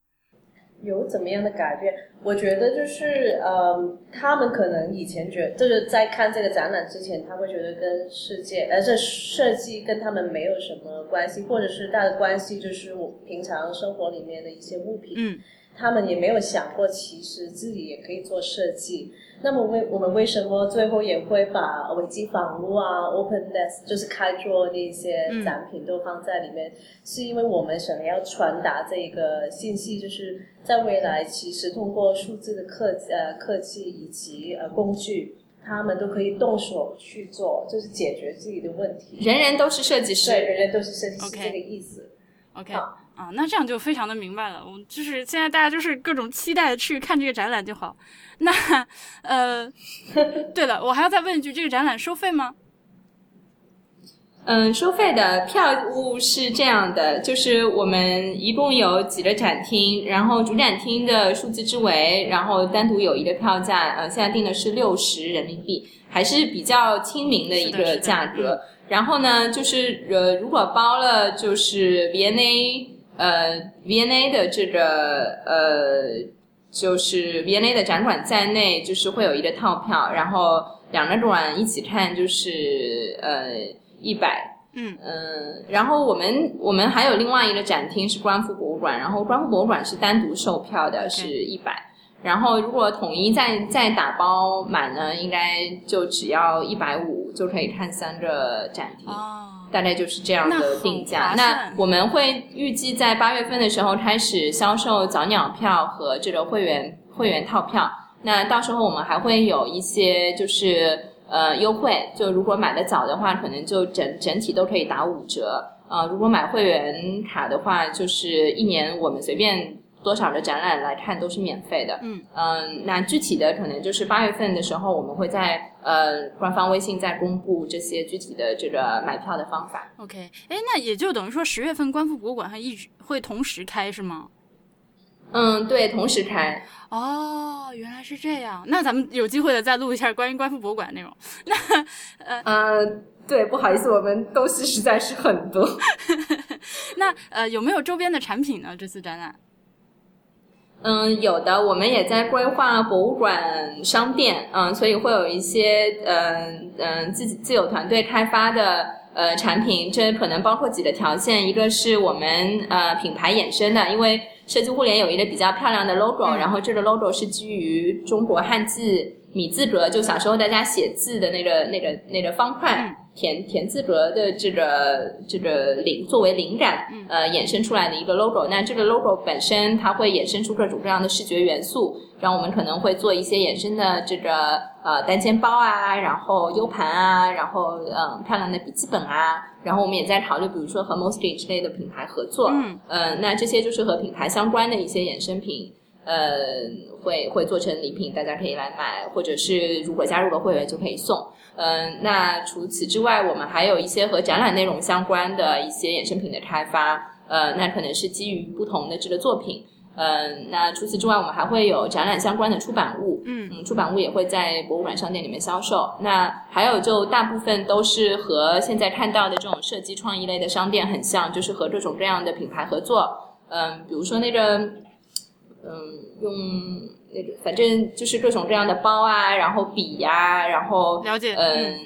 有怎么样的改变？我觉得就是，呃，他们可能以前觉得，就是在看这个展览之前，他会觉得跟世界，呃，这设计跟他们没有什么关系，或者是他的关系就是我平常生活里面的一些物品。嗯。他们也没有想过，其实自己也可以做设计。那么为我们为什么最后也会把维基房屋啊、Open Desk 就是开桌那些展品都放在里面？是因为我们想要传达这个信息，就是在未来，其实通过数字的科呃科技以及呃工具，他们都可以动手去做，就是解决自己的问题。人人都是设计师，对，人人都是设计师这个意思。OK。啊，那这样就非常的明白了。我就是现在大家就是各种期待去看这个展览就好。那呃，对了，我还要再问一句，这个展览收费吗？嗯，收费的票务是这样的，就是我们一共有几个展厅，然后主展厅的数字之维，然后单独有一个票价，呃，现在定的是六十人民币，还是比较亲民的一个价格。然后呢，就是呃，如果包了就是 V&A。呃，VNA 的这个呃，就是 VNA 的展馆在内，就是会有一个套票，然后两个馆一起看就是呃一百。嗯嗯，然后我们我们还有另外一个展厅是观复博物馆，然后观复博物馆是单独售票的，是一百。然后如果统一再再打包满呢，应该就只要一百五就可以看三个展厅。哦。大概就是这样的定价。那我们会预计在八月份的时候开始销售早鸟票和这个会员会员套票。那到时候我们还会有一些就是呃优惠，就如果买的早的话，可能就整整体都可以打五折。呃，如果买会员卡的话，就是一年我们随便。多少的展览来看都是免费的。嗯嗯，那具体的可能就是八月份的时候，我们会在呃官方微信再公布这些具体的这个买票的方法。OK，哎，那也就等于说十月份观复博物馆还一直会同时开是吗？嗯，对，同时开。哦，原来是这样。那咱们有机会的再录一下关于观复博物馆的内容。那呃呃，对，不好意思，我们东西实在是很多。那呃，有没有周边的产品呢？这次展览？嗯，有的，我们也在规划博物馆商店，嗯，所以会有一些，嗯嗯，自己自有团队开发的呃产品，这可能包括几个条件，一个是我们呃品牌衍生的，因为设计互联有一个比较漂亮的 logo，然后这个 logo 是基于中国汉字米字格，就小时候大家写字的那个那个那个方块。田田字格的这个这个灵作为灵感，呃，衍生出来的一个 logo。那这个 logo 本身它会衍生出各种各样的视觉元素，然后我们可能会做一些衍生的这个呃单肩包啊，然后 U 盘啊，然后嗯漂亮的笔记本啊，然后我们也在考虑，比如说和 Mostly 之类的品牌合作，嗯，呃，那这些就是和品牌相关的一些衍生品，呃，会会做成礼品，大家可以来买，或者是如果加入了会员就可以送。嗯，那除此之外，我们还有一些和展览内容相关的一些衍生品的开发。呃，那可能是基于不同的这个作品。嗯，那除此之外，我们还会有展览相关的出版物，嗯嗯，出版物也会在博物馆商店里面销售。那还有就大部分都是和现在看到的这种设计创意类的商店很像，就是和各种各样的品牌合作。嗯，比如说那个，嗯，用那个，反正就是各种各样的包啊，然后笔呀、然后了解，嗯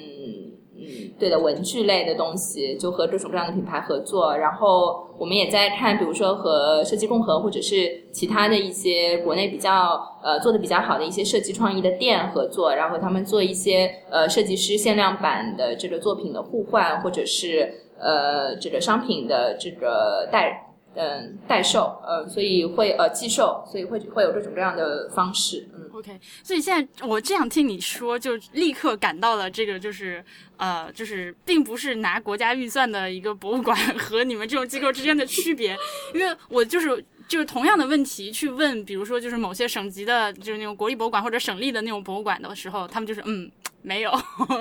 嗯，对的，文具类的东西，就和各种各样的品牌合作。然后我们也在看，比如说和设计共和或者是其他的一些国内比较呃做的比较好的一些设计创意的店合作，然后他们做一些呃设计师限量版的这个作品的互换，或者是呃这个商品的这个代。嗯，代售，呃，所以会呃寄售，所以会会有各种各样的方式，嗯。OK，所以现在我这样听你说，就立刻感到了这个就是呃，就是并不是拿国家预算的一个博物馆和你们这种机构之间的区别，因为我就是。就是同样的问题去问，比如说就是某些省级的，就是那种国立博物馆或者省立的那种博物馆的时候，他们就是嗯没有，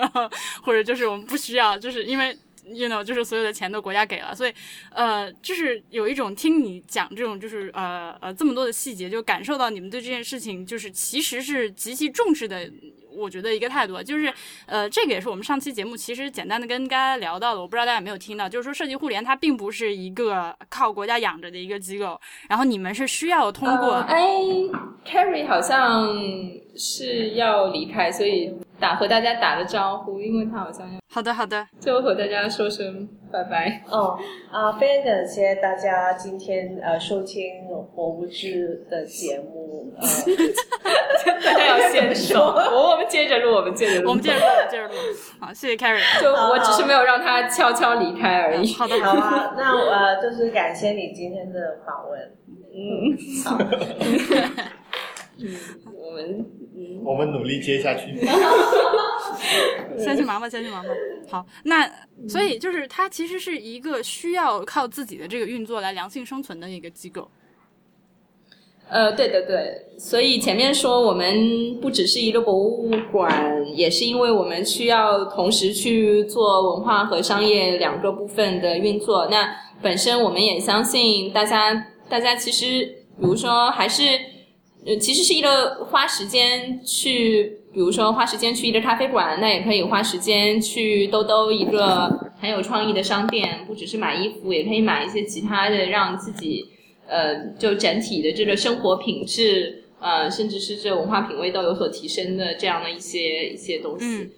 或者就是我们不需要，就是因为 you know 就是所有的钱都国家给了，所以呃就是有一种听你讲这种就是呃呃这么多的细节，就感受到你们对这件事情就是其实是极其重视的。我觉得一个态度就是，呃，这个也是我们上期节目其实简单的跟大家聊到的，我不知道大家有没有听到，就是说设计互联它并不是一个靠国家养着的一个机构，然后你们是需要通过，哎，Carrie 好像是要离开，所以打和大家打个招呼，因为他好像要好的好的，就和大家说声拜拜。哦啊，非常感谢大家今天呃收听博物志的节目，呃，大家要先说，我我们接着录，我们接着录，我们接着录，我们接着录，好，谢谢 Carrie，就我只是没有让他悄悄离开而已。好的好啊，那我呃就是感谢你今天的访问，嗯，好，嗯我们我们努力接下去。先去忙吧，先去忙吧。好，那所以就是它其实是一个需要靠自己的这个运作来良性生存的一个机构。呃，对的对，所以前面说我们不只是一个博物馆，也是因为我们需要同时去做文化和商业两个部分的运作。那本身我们也相信大家，大家其实比如说还是呃，其实是一个花时间去，比如说花时间去一个咖啡馆，那也可以花时间去兜兜一个很有创意的商店，不只是买衣服，也可以买一些其他的，让自己。呃，就整体的这个生活品质，呃，甚至是这文化品味都有所提升的这样的一些一些东西。嗯，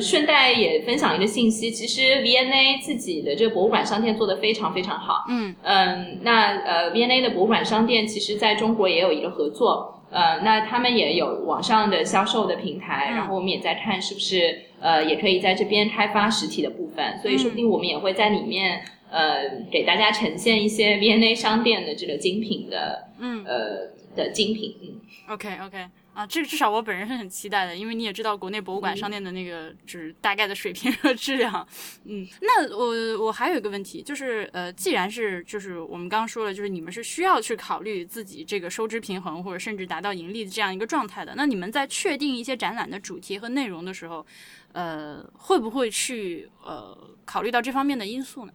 顺带也分享一个信息，其实 V N A 自己的这个博物馆商店做得非常非常好。嗯嗯，那呃 V N A 的博物馆商店其实在中国也有一个合作，呃，那他们也有网上的销售的平台，嗯然后我们也在看是不是呃也可以在这边开发实体的部分，所以说不定我们也会在里面。呃，给大家呈现一些 V N A 商店的这个精品的，嗯呃的精品，嗯。，OK OK 啊，这个至少我本人是很期待的，因为你也知道国内博物馆商店的那个就是大概的水平和质量。嗯，那我我还有一个问题，就是呃，既然是就是我们刚刚说了，就是你们是需要去考虑自己这个收支平衡或者甚至达到盈利的这样一个状态的，那你们在确定一些展览的主题和内容的时候，呃，会不会去呃考虑到这方面的因素呢？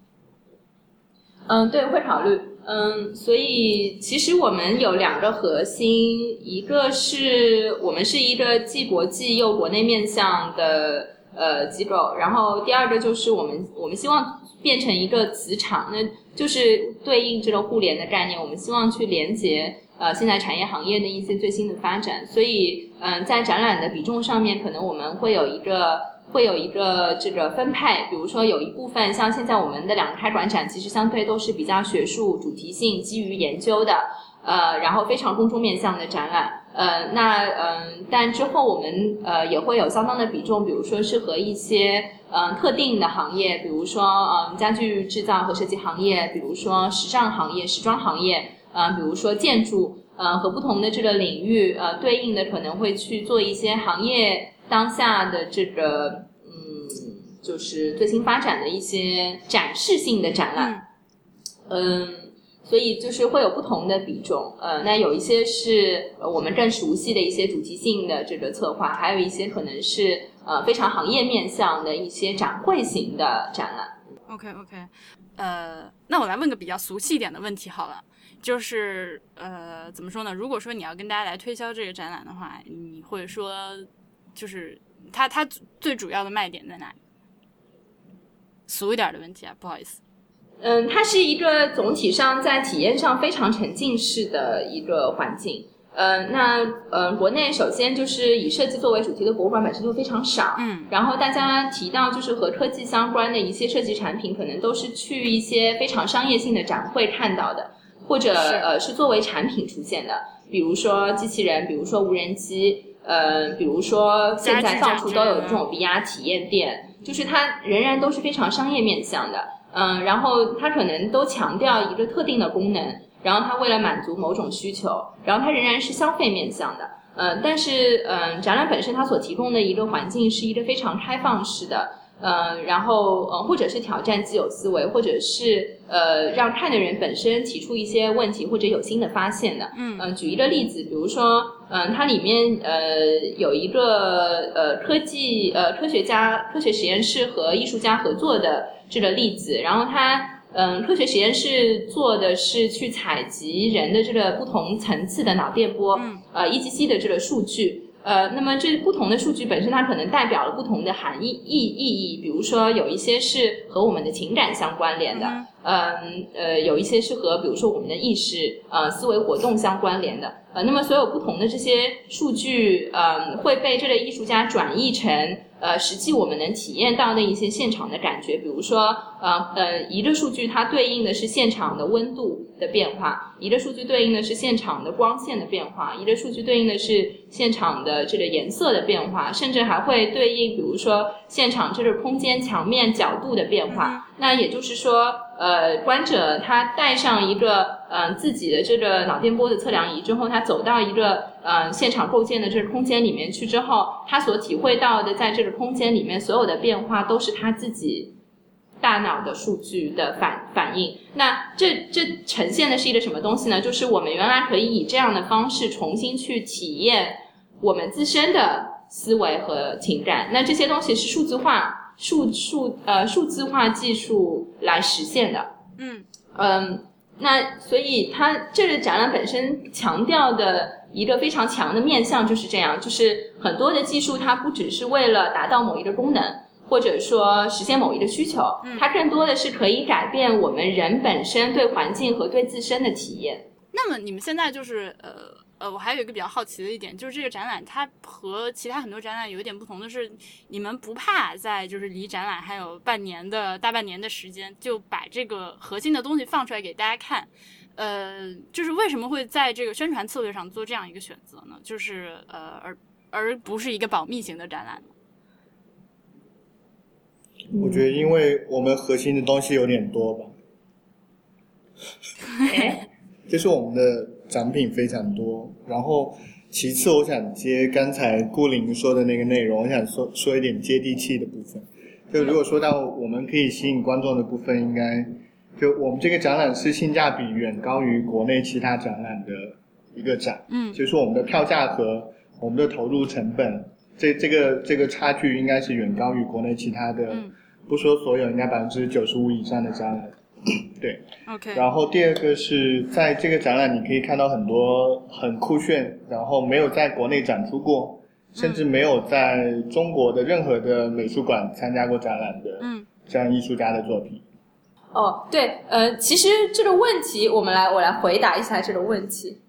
嗯，对，会考虑。嗯，所以其实我们有两个核心，一个是我们是一个既国际又国内面向的呃机构，然后第二个就是我们我们希望变成一个磁场，那就是对应这个互联的概念，我们希望去连接呃现在产业行业的一些最新的发展，所以嗯、在展览的比重上面，可能我们会有一个。会有一个这个分配，比如说有一部分像现在我们的两个开馆展，其实相对都是比较学术、主题性、基于研究的，呃，然后非常公众面向的展览，呃，那嗯、呃，但之后我们呃也会有相当的比重，比如说是和一些嗯、呃、特定的行业，比如说嗯家具制造和设计行业，比如说时尚行业、时装行业，呃，比如说建筑，呃，和不同的这个领域呃对应的可能会去做一些行业。当下的这个，嗯，就是最新发展的一些展示性的展览，嗯，所以就是会有不同的比重，呃，那有一些是我们更熟悉的一些主题性的这个策划，还有一些可能是呃非常行业面向的一些展会型的展览。OK OK，呃，那我来问个比较俗气一点的问题好了。就是呃，怎么说呢？如果说你要跟大家来推销这个展览的话，你会说，就是它它最主要的卖点在哪里？俗一点的问题啊，不好意思。嗯，它是一个总体上在体验上非常沉浸式的一个环境。呃，那呃，国内首先就是以设计作为主题的博物馆本身就非常少，嗯，然后大家提到就是和科技相关的一些设计产品，可能都是去一些非常商业性的展会看到的，或者呃是作为产品出现的，比如说机器人，比如说无人机，呃，比如说现在到处都有这种 VR 体验店，就是它仍然都是非常商业面向的，嗯，然后它可能都强调一个特定的功能。然后它为了满足某种需求，然后它仍然是消费面向的，嗯，但是嗯，展览本身它所提供的一个环境是一个非常开放式的，嗯，然后呃，或者是挑战既有思维，或者是呃，让看的人本身提出一些问题或者有新的发现的，嗯，举一个例子，比如说，嗯，它里面呃有一个呃科技呃科学家科学实验室和艺术家合作的这个例子，然后它。嗯，科学实验室做的是去采集人的这个不同层次的脑电波，呃，EEG 的这个数据。呃，那么这不同的数据本身，它可能代表了不同的含义意意义。比如说，有一些是和我们的情感相关联的，嗯，呃，有一些是和比如说我们的意识、呃思维活动相关联的。呃，那么所有不同的这些数据，嗯，会被这类艺术家转译成。呃，实际我们能体验到的一些现场的感觉，比如说，呃呃，一个数据它对应的是现场的温度的变化，一个数据对应的是现场的光线的变化，一个数据对应的是现场的这个颜色的变化，甚至还会对应，比如说现场这个空间墙面角度的变化。那也就是说，呃，观者他带上一个嗯自己的这个脑电波的测量仪之后，他走到一个嗯现场构建的这个空间里面去之后，他所体会到的在这个空间里面所有的变化，都是他自己大脑的数据的反反应。那这这呈现的是一个什么东西呢？就是我们原来可以以这样的方式重新去体验我们自身的思维和情感。那这些东西是数字化。数数呃数字化技术来实现的，嗯嗯，那所以它这个展览本身强调的一个非常强的面向就是这样，就是很多的技术它不只是为了达到某一个功能，或者说实现某一个需求，它更多的是可以改变我们人本身对环境和对自身的体验。那么你们现在就是呃。呃，我还有一个比较好奇的一点，就是这个展览它和其他很多展览有一点不同的是，你们不怕在就是离展览还有半年的大半年的时间，就把这个核心的东西放出来给大家看。呃，就是为什么会在这个宣传策略上做这样一个选择呢？就是呃，而而不是一个保密型的展览。我觉得，因为我们核心的东西有点多吧。这是我们的。展品非常多，然后其次我想接刚才顾林说的那个内容，我想说说一点接地气的部分。就如果说到我们可以吸引观众的部分，应该就我们这个展览是性价比远高于国内其他展览的一个展。嗯，就是我们的票价和我们的投入成本，这这个这个差距应该是远高于国内其他的，不说所有，应该百分之九十五以上的展览。对，OK。然后第二个是在这个展览，你可以看到很多很酷炫，然后没有在国内展出过，甚至没有在中国的任何的美术馆参加过展览的，嗯，这样艺术家的作品。哦，对，呃，其实这个问题，我们来，我来回答一下这个问题。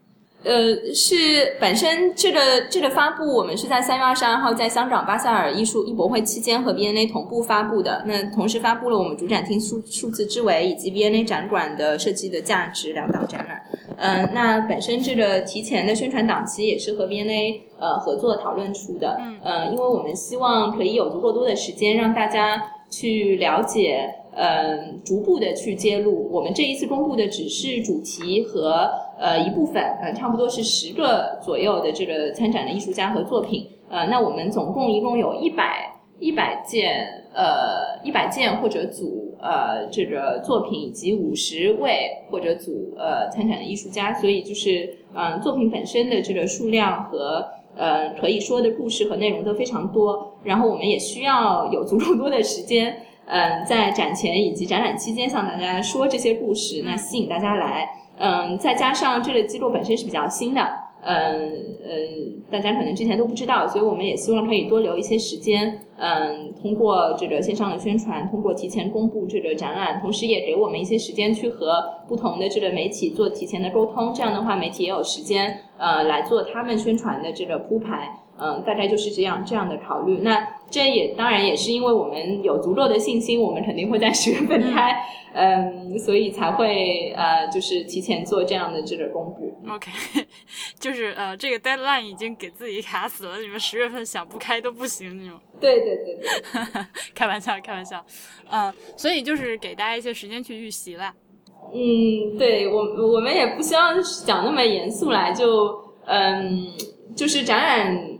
呃，是本身这个这个发布，我们是在三月二十二号在香港巴塞尔艺术艺博会期间和 BNA 同步发布的。那同时发布了我们主展厅数数字之维以及 BNA 展馆的设计的价值两档展览。嗯，那本身这个提前的宣传档期也是和 BNA 呃合作讨论出的。嗯，呃，因为我们希望可以有足够多的时间让大家去了解。嗯，逐步的去揭露。我们这一次公布的只是主题和呃一部分，呃，差不多是十个左右的这个参展的艺术家和作品。呃，那我们总共一共有一百一百件，呃，一百件或者组呃这个作品，以及五十位或者组呃参展的艺术家。所以就是嗯，作品本身的这个数量和呃可以说的故事和内容都非常多。然后我们也需要有足够多的时间。嗯，在展前以及展览期间向大家说这些故事，那吸引大家来。嗯，再加上这个机构本身是比较新的，嗯嗯，大家可能之前都不知道，所以我们也希望可以多留一些时间，嗯，通过这个线上的宣传，通过提前公布这个展览，同时也给我们一些时间去和不同的这个媒体做提前的沟通，这样的话媒体也有时间呃来做他们宣传的这个铺排。嗯，大概就是这样这样的考虑。那这也当然也是因为我们有足够的信心，我们肯定会在十月份开，嗯，所以才会呃，就是提前做这样的这个公布。OK，就是呃，这个 deadline 已经给自己卡死了，你们十月份想不开都不行那种。对对对 对，开玩笑开玩笑，嗯，所以就是给大家一些时间去预习啦。嗯，对我我们也不希望讲那么严肃来，就嗯，就是展览。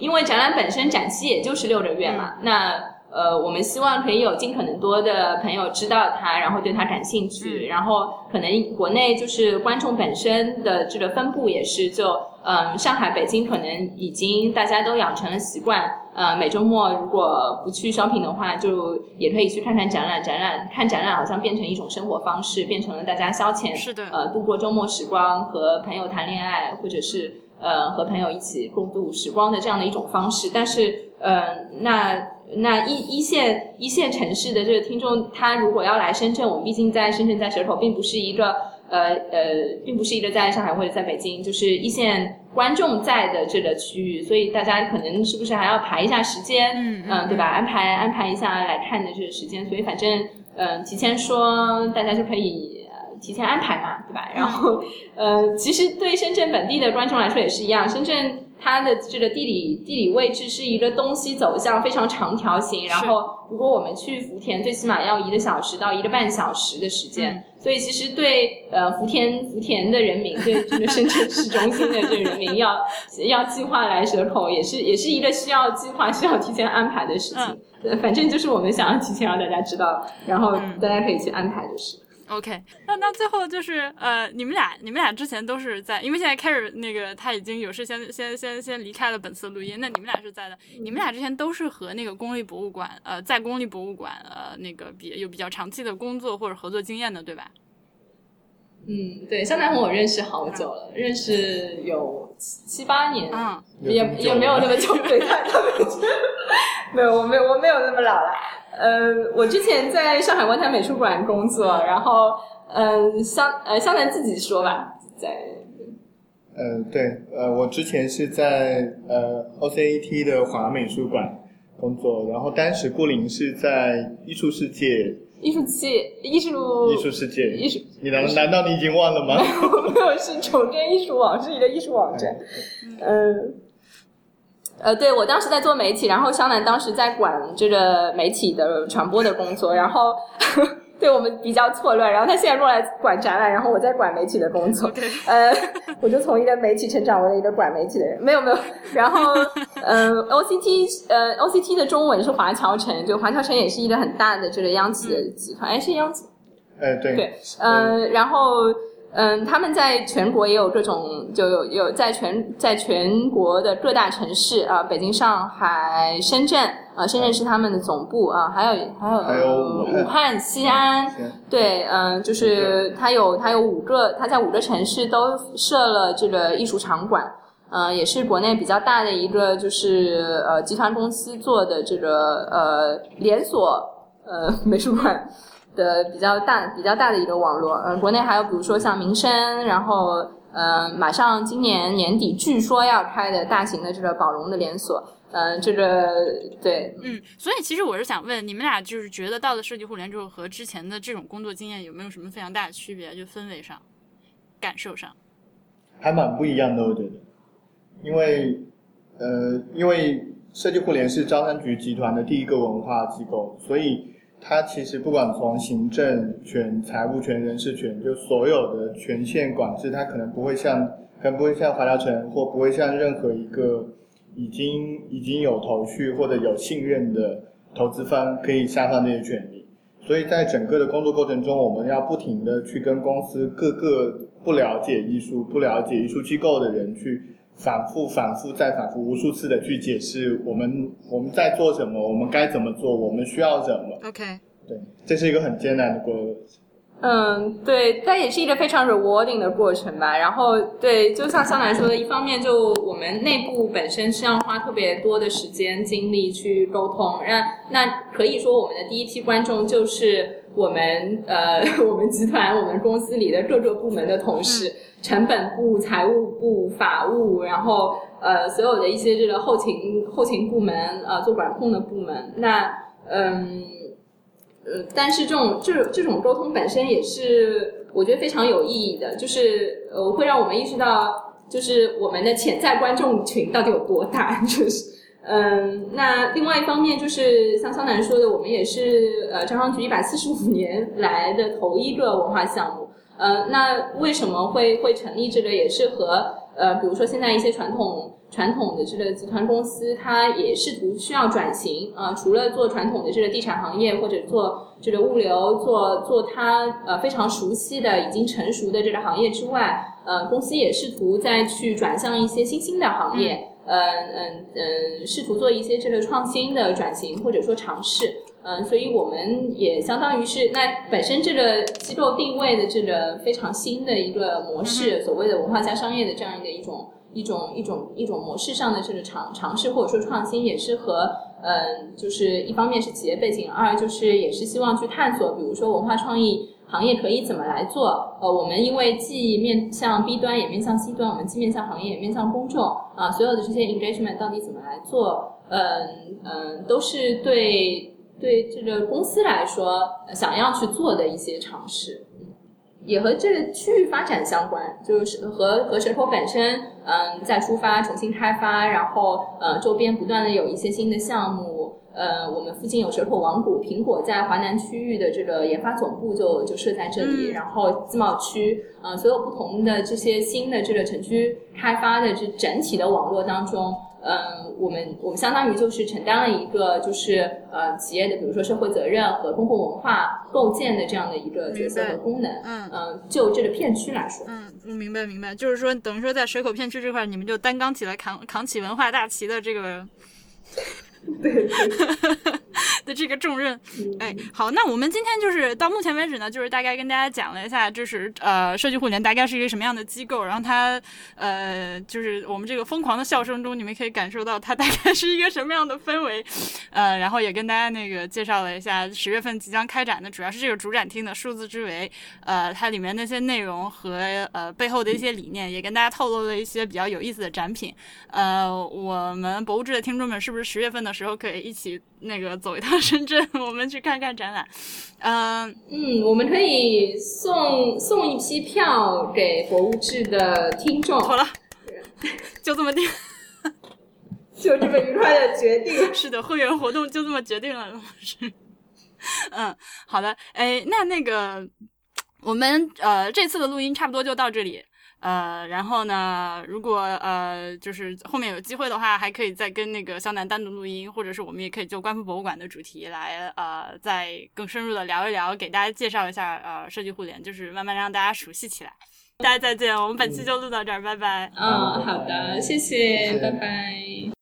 因为展览本身展期也就是六个月嘛，那呃，我们希望可以有尽可能多的朋友知道它，然后对它感兴趣，然后可能国内就是观众本身的这个分布也是，就嗯，上海、北京可能已经大家都养成了习惯，呃，每周末如果不去 shopping 的话，就也可以去看看展览，展览看展览好像变成一种生活方式，变成了大家消遣，是的，呃，度过周末时光和朋友谈恋爱，或者是。呃，和朋友一起共度时光的这样的一种方式，但是，呃，那那一一线一线城市的这个听众，他如果要来深圳，我们毕竟在深圳在蛇口，并不是一个呃呃，并不是一个在上海或者在北京，就是一线观众在的这个区域，所以大家可能是不是还要排一下时间，嗯嗯，对吧？安排安排一下来看的这个时间，所以反正，嗯，提前说，大家就可以。提前安排嘛，对吧？然后，呃，其实对深圳本地的观众来说也是一样。深圳它的这个地理地理位置是一个东西走向非常长条形，然后如果我们去福田，最起码要一个小时到一个半小时的时间。所以其实对呃福田福田的人民，对这个深圳市中心的这个人民，要要计划来蛇口，也是也是一个需要计划、需要提前安排的事情。呃，反正就是我们想要提前让大家知道，然后大家可以去安排就是。OK，那那最后就是呃，你们俩你们俩之前都是在，因为现在开始那个他已经有事先先先先离开了本次录音，那你们俩是在的，你们俩之前都是和那个公立博物馆呃，在公立博物馆呃那个比有比较长期的工作或者合作经验的，对吧？嗯，对，香南红我认识好久了，认识有七八年，嗯，也也没有那么久，对，他他们没有，我没有我没有那么老了。呃，我之前在上海外滩美术馆工作，然后，嗯，香呃香南自己说吧，在，呃对，呃我之前是在呃 OCAT 的华美术馆工作，然后当时顾林是在艺术世界，艺术界艺术艺术世界艺术，你难难道你已经忘了吗？没有，是重建艺术网是一个艺术网站，嗯。呃，对我当时在做媒体，然后肖楠当时在管这个媒体的传播的工作，然后对我们比较错乱，然后他现在过来管展览，然后我在管媒体的工作，呃，我就从一个媒体成长为了一个管媒体的人，没有没有，然后嗯，OCT 呃 OCT 的中文是华侨城，就华侨城也是一个很大的这个央企的集团，哎是央企，哎对。对，呃，然后。嗯，他们在全国也有各种，就有有在全在全国的各大城市啊，北京、上海、深圳啊，深圳是他们的总部啊，还有还有还有武汉、西安，对，嗯，就是它有它有五个，它在五个城市都设了这个艺术场馆，嗯，也是国内比较大的一个就是呃集团公司做的这个呃连锁呃 美术馆。的比较大、比较大的一个网络，嗯，国内还有比如说像民生，然后，嗯，马上今年年底据说要开的大型的这个宝龙的连锁，嗯，这个对，嗯，所以其实我是想问，你们俩就是觉得到了设计互联之后，和之前的这种工作经验有没有什么非常大的区别？就氛围上、感受上，还蛮不一样的，我觉得，因为，呃，因为设计互联是招商局集团的第一个文化机构，所以。它其实不管从行政权、财务权、人事权，就所有的权限管制，它可能不会像，可能不会像华侨城，或不会像任何一个已经已经有头绪或者有信任的投资方可以下放这些权利。所以在整个的工作过程中，我们要不停的去跟公司各个不了解艺术、不了解艺术机构的人去。反复、反复、再反复，无数次的去解释我们我们在做什么，我们该怎么做，我们需要什么。OK，对，这是一个很艰难的过程。嗯，对，但也是一个非常 rewarding 的过程吧。然后，对，就像香兰说的，一方面就我们内部本身是要花特别多的时间精力去沟通，那那可以说我们的第一批观众就是我们呃 我们集团我们公司里的各个部门的同事，成本部、财务部、法务，然后呃所有的一些这个后勤后勤部门呃做管控的部门，那嗯。呃，但是这种这这种沟通本身也是我觉得非常有意义的，就是呃会让我们意识到，就是我们的潜在观众群到底有多大，就是嗯，那另外一方面就是像肖楠说的，我们也是呃招商局一百四十五年来的头一个文化项目，呃，那为什么会会成立这个，也是和呃比如说现在一些传统。传统的这个集团公司，它也试图需要转型啊。除了做传统的这个地产行业，或者做这个物流，做做它呃非常熟悉的、已经成熟的这个行业之外，呃，公司也试图再去转向一些新兴的行业，嗯嗯嗯，试图做一些这个创新的转型或者说尝试。嗯，所以我们也相当于是那本身这个机构定位的这个非常新的一个模式，所谓的文化加商业的这样的一种。一种一种一种模式上的这个尝尝试或者说创新，也是和嗯，就是一方面是企业背景，二就是也是希望去探索，比如说文化创意行业可以怎么来做。呃，我们因为既面向 B 端，也面向 C 端，我们既面向行业，也面向公众啊，所有的这些 engagement 到底怎么来做？嗯嗯，都是对对这个公司来说想要去做的一些尝试。也和这个区域发展相关，就是和和蛇口本身，嗯，在出发重新开发，然后呃周边不断的有一些新的项目，呃，我们附近有蛇口王谷，苹果在华南区域的这个研发总部就就设在这里，然后自贸区，呃，所有不同的这些新的这个城区开发的这整体的网络当中。嗯，我们我们相当于就是承担了一个就是呃企业的比如说社会责任和公共文化构建的这样的一个角色和功能。嗯嗯，就这个片区来说，嗯，我明白明白，就是说等于说在水口片区这块，你们就担纲起来扛扛起文化大旗的这个。对 的这个重任，哎，好，那我们今天就是到目前为止呢，就是大概跟大家讲了一下，就是呃，设计互联大概是一个什么样的机构，然后它呃，就是我们这个疯狂的笑声中，你们可以感受到它大概是一个什么样的氛围，呃，然后也跟大家那个介绍了一下十月份即将开展的，主要是这个主展厅的数字之维，呃，它里面那些内容和呃背后的一些理念，也跟大家透露了一些比较有意思的展品，呃，我们博物志的听众们是不是十月份的？时候可以一起那个走一趟深圳，我们去看看展览。嗯嗯，我们可以送送一批票给博物志的听众。好了，就这么定，就这么愉快的决定。是的，会员活动就这么决定了。是，嗯，好的。哎，那那个我们呃这次的录音差不多就到这里。呃，然后呢，如果呃，就是后面有机会的话，还可以再跟那个肖楠单独录音，或者是我们也可以就观复博物馆的主题来呃，再更深入的聊一聊，给大家介绍一下呃设计互联，就是慢慢让大家熟悉起来。大家再见，我们本期就录到这儿，拜拜。嗯，好的，谢谢，拜拜。